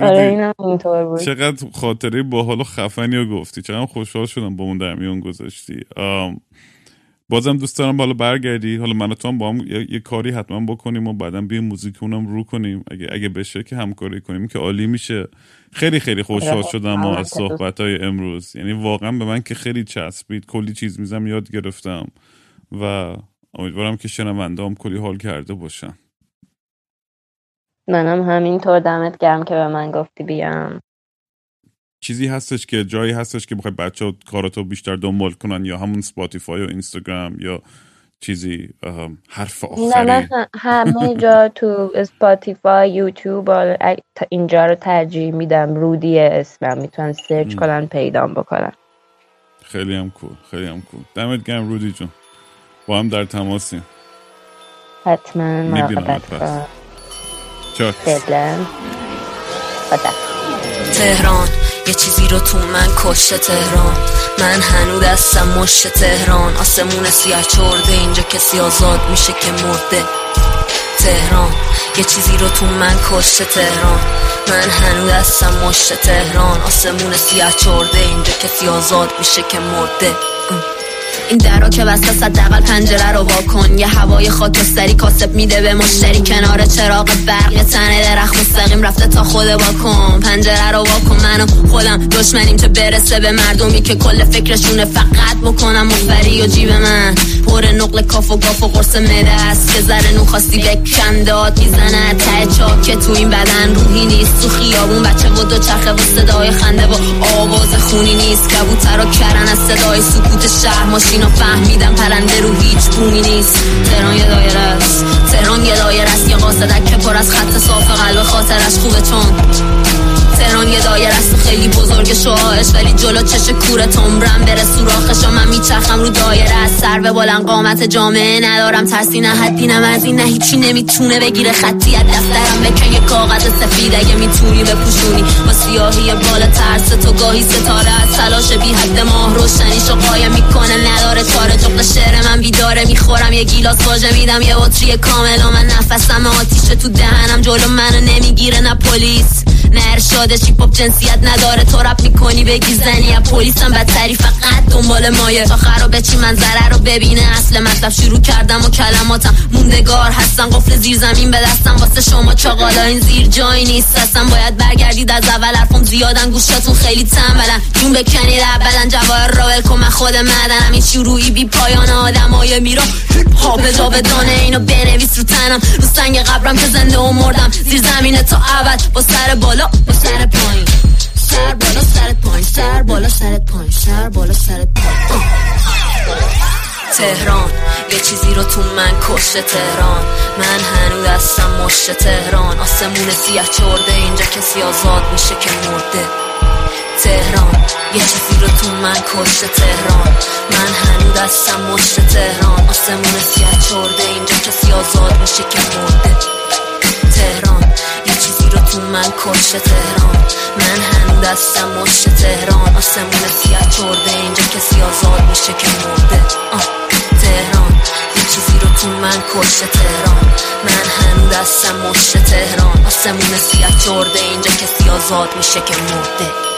[SPEAKER 3] آره
[SPEAKER 2] چقدر خاطره با حالا خفنی رو گفتی. چقدر خوشحال شدم با اون در میون گذاشتی. بازم دوست دارم بالا برگردی. حالا من تو هم با هم یه،, کاری حتما بکنیم و بعدا بیایم موزیک اونم رو کنیم. اگه اگه بشه که همکاری کنیم که عالی میشه. خیلی خیلی خوشحال شدم از صحبت های امروز. یعنی واقعا به من که خیلی چسبید. کلی چیز میزم یاد گرفتم. و امیدوارم که شنونده هم کلی حال کرده باشن.
[SPEAKER 3] منم همینطور. دمت گرم که به من گفتی بیام.
[SPEAKER 2] چیزی هستش که جایی هستش که بخوای بچه ها کاراتو بیشتر دنبال کنن یا همون Spotify و اینستاگرام یا چیزی حرف آخری.
[SPEAKER 3] نه همه جا تو Spotify YouTube اینجا رو ترجیح میدم. رودی اسمم می‌تونن سرچ کنن پیدام بکنن
[SPEAKER 2] خیلی هم cool خیلی هم cool دمت گرم رودی جون. با هم در تماسیم.
[SPEAKER 3] حتما مراقبت کن
[SPEAKER 4] تهران. یه چیزی رو تو من کشته تهران. من هنو دستم مشت تهران. آسمون سیاه چرده اینجا کسی آزاد میشه که مرده. تهران یه چیزی رو تو من کشته تهران. من هنو دستم مشت تهران. آسمون سیاه چرده اینجا کسی آزاد میشه که مرده. این درا که صد اول پنجره رو واکن یه هوای خاکستری کاسب میده به مشتری کنار چراغ برق. یه تنه درخت مستقیم رفته تا خود واکن پنجره رو واکن منو خودم دشمنیم چه برسه به مردمی که کل فکرشونه فقط بکنم مفری و جیب من. پر نقل کاف و گاف و قرص مده است که زره نو خواستی بکن می‌زنه ته که تو این بدن. روحی نیست. تو خیابون بچه و دو چرخه و صدای خنده و آواز خونی نیست. کبوتر رو کرن از صدای سکوت شهر. ماشین فهمیدم پرنده رو هیچ بومی نیست. تهران یه دایره است. تهران یه دایره است. یه قاصدک که پر از خط صاف قلب خاطرش خوبه چون. تهران یه دایره است خیلی بزرگ شعاعش. ولی جلو چش کور تمرم بره سوراخش. من میچرخم رو دایره از سر. به بلند قامت جامعه ندارم. ترسی نه حدی نه مرزی نه هیچی نمی‌تونه بگیره. خطی از دفترم بکن یه کاغذ سفید. اگه می‌تونی بپوشونی. با سیاهی بالا ترس تو گاهی ستاره از تلاش بی حد ماه روشنیشو قایم می‌کنه. نداره چاره. جغل شعر من بیداره می‌خورم. یه گیلاس واژه میدم. یه بطری کامل. و من نفسم آتیشه تو دهنم. جلو منو نمی‌گیره. نه پلیس. نه ارشاد پاپ جنسیت نداره. تو رپ می‌کنی بگی زنی. یا پلیسم بدتری فقط دنبال مایه. تا خرابه چی منظره رو ببینه؟ اصل مطلب شروع کردم و کلماتم موندگار هستن قفل زیر زمین به دستم. واسه شما چاقالا این زیر جایی نیست. اصلا باید برگردید از اول حرفم زیادن. گوشتون خیلی تنبلن جون بکنید اولا جواهر راول کن. من خود مدنم این شروعی بی پایان آدمای میرا هاپ جا بدانه اینو بنویس رو تنم.
[SPEAKER 3] رو سنگ قبرم که زنده و مردم. زیر زمین تا عبد با سر بالا با سر پایین سر بالا سرت پایین سر بالا سرت پایین سر بالا سرت پایین تهران یه چیزی رو تو من کشته تهران. من هنوز دستم مشت تهران. آسمون سیاه چرده اینجا کسی آزاد میشه که مرده. تهران یه چیزی رو تو من کشته تهران. من هنوز دستم مشت تهران. آسمون سیاه چرده اینجا کسی آزاد میشه که مرده. تهران تو من کشته تهران. من هنوز دستم مشت تهران. آسمون سیاه چرده اینجا کسی آزاد میشه که مرده. تهران. یه چیزی رو تو من کشته تهران. من هنوز دستم مشت تهران. آسمون سیاه چرده اینجا کسی آزاد میشه که مرده.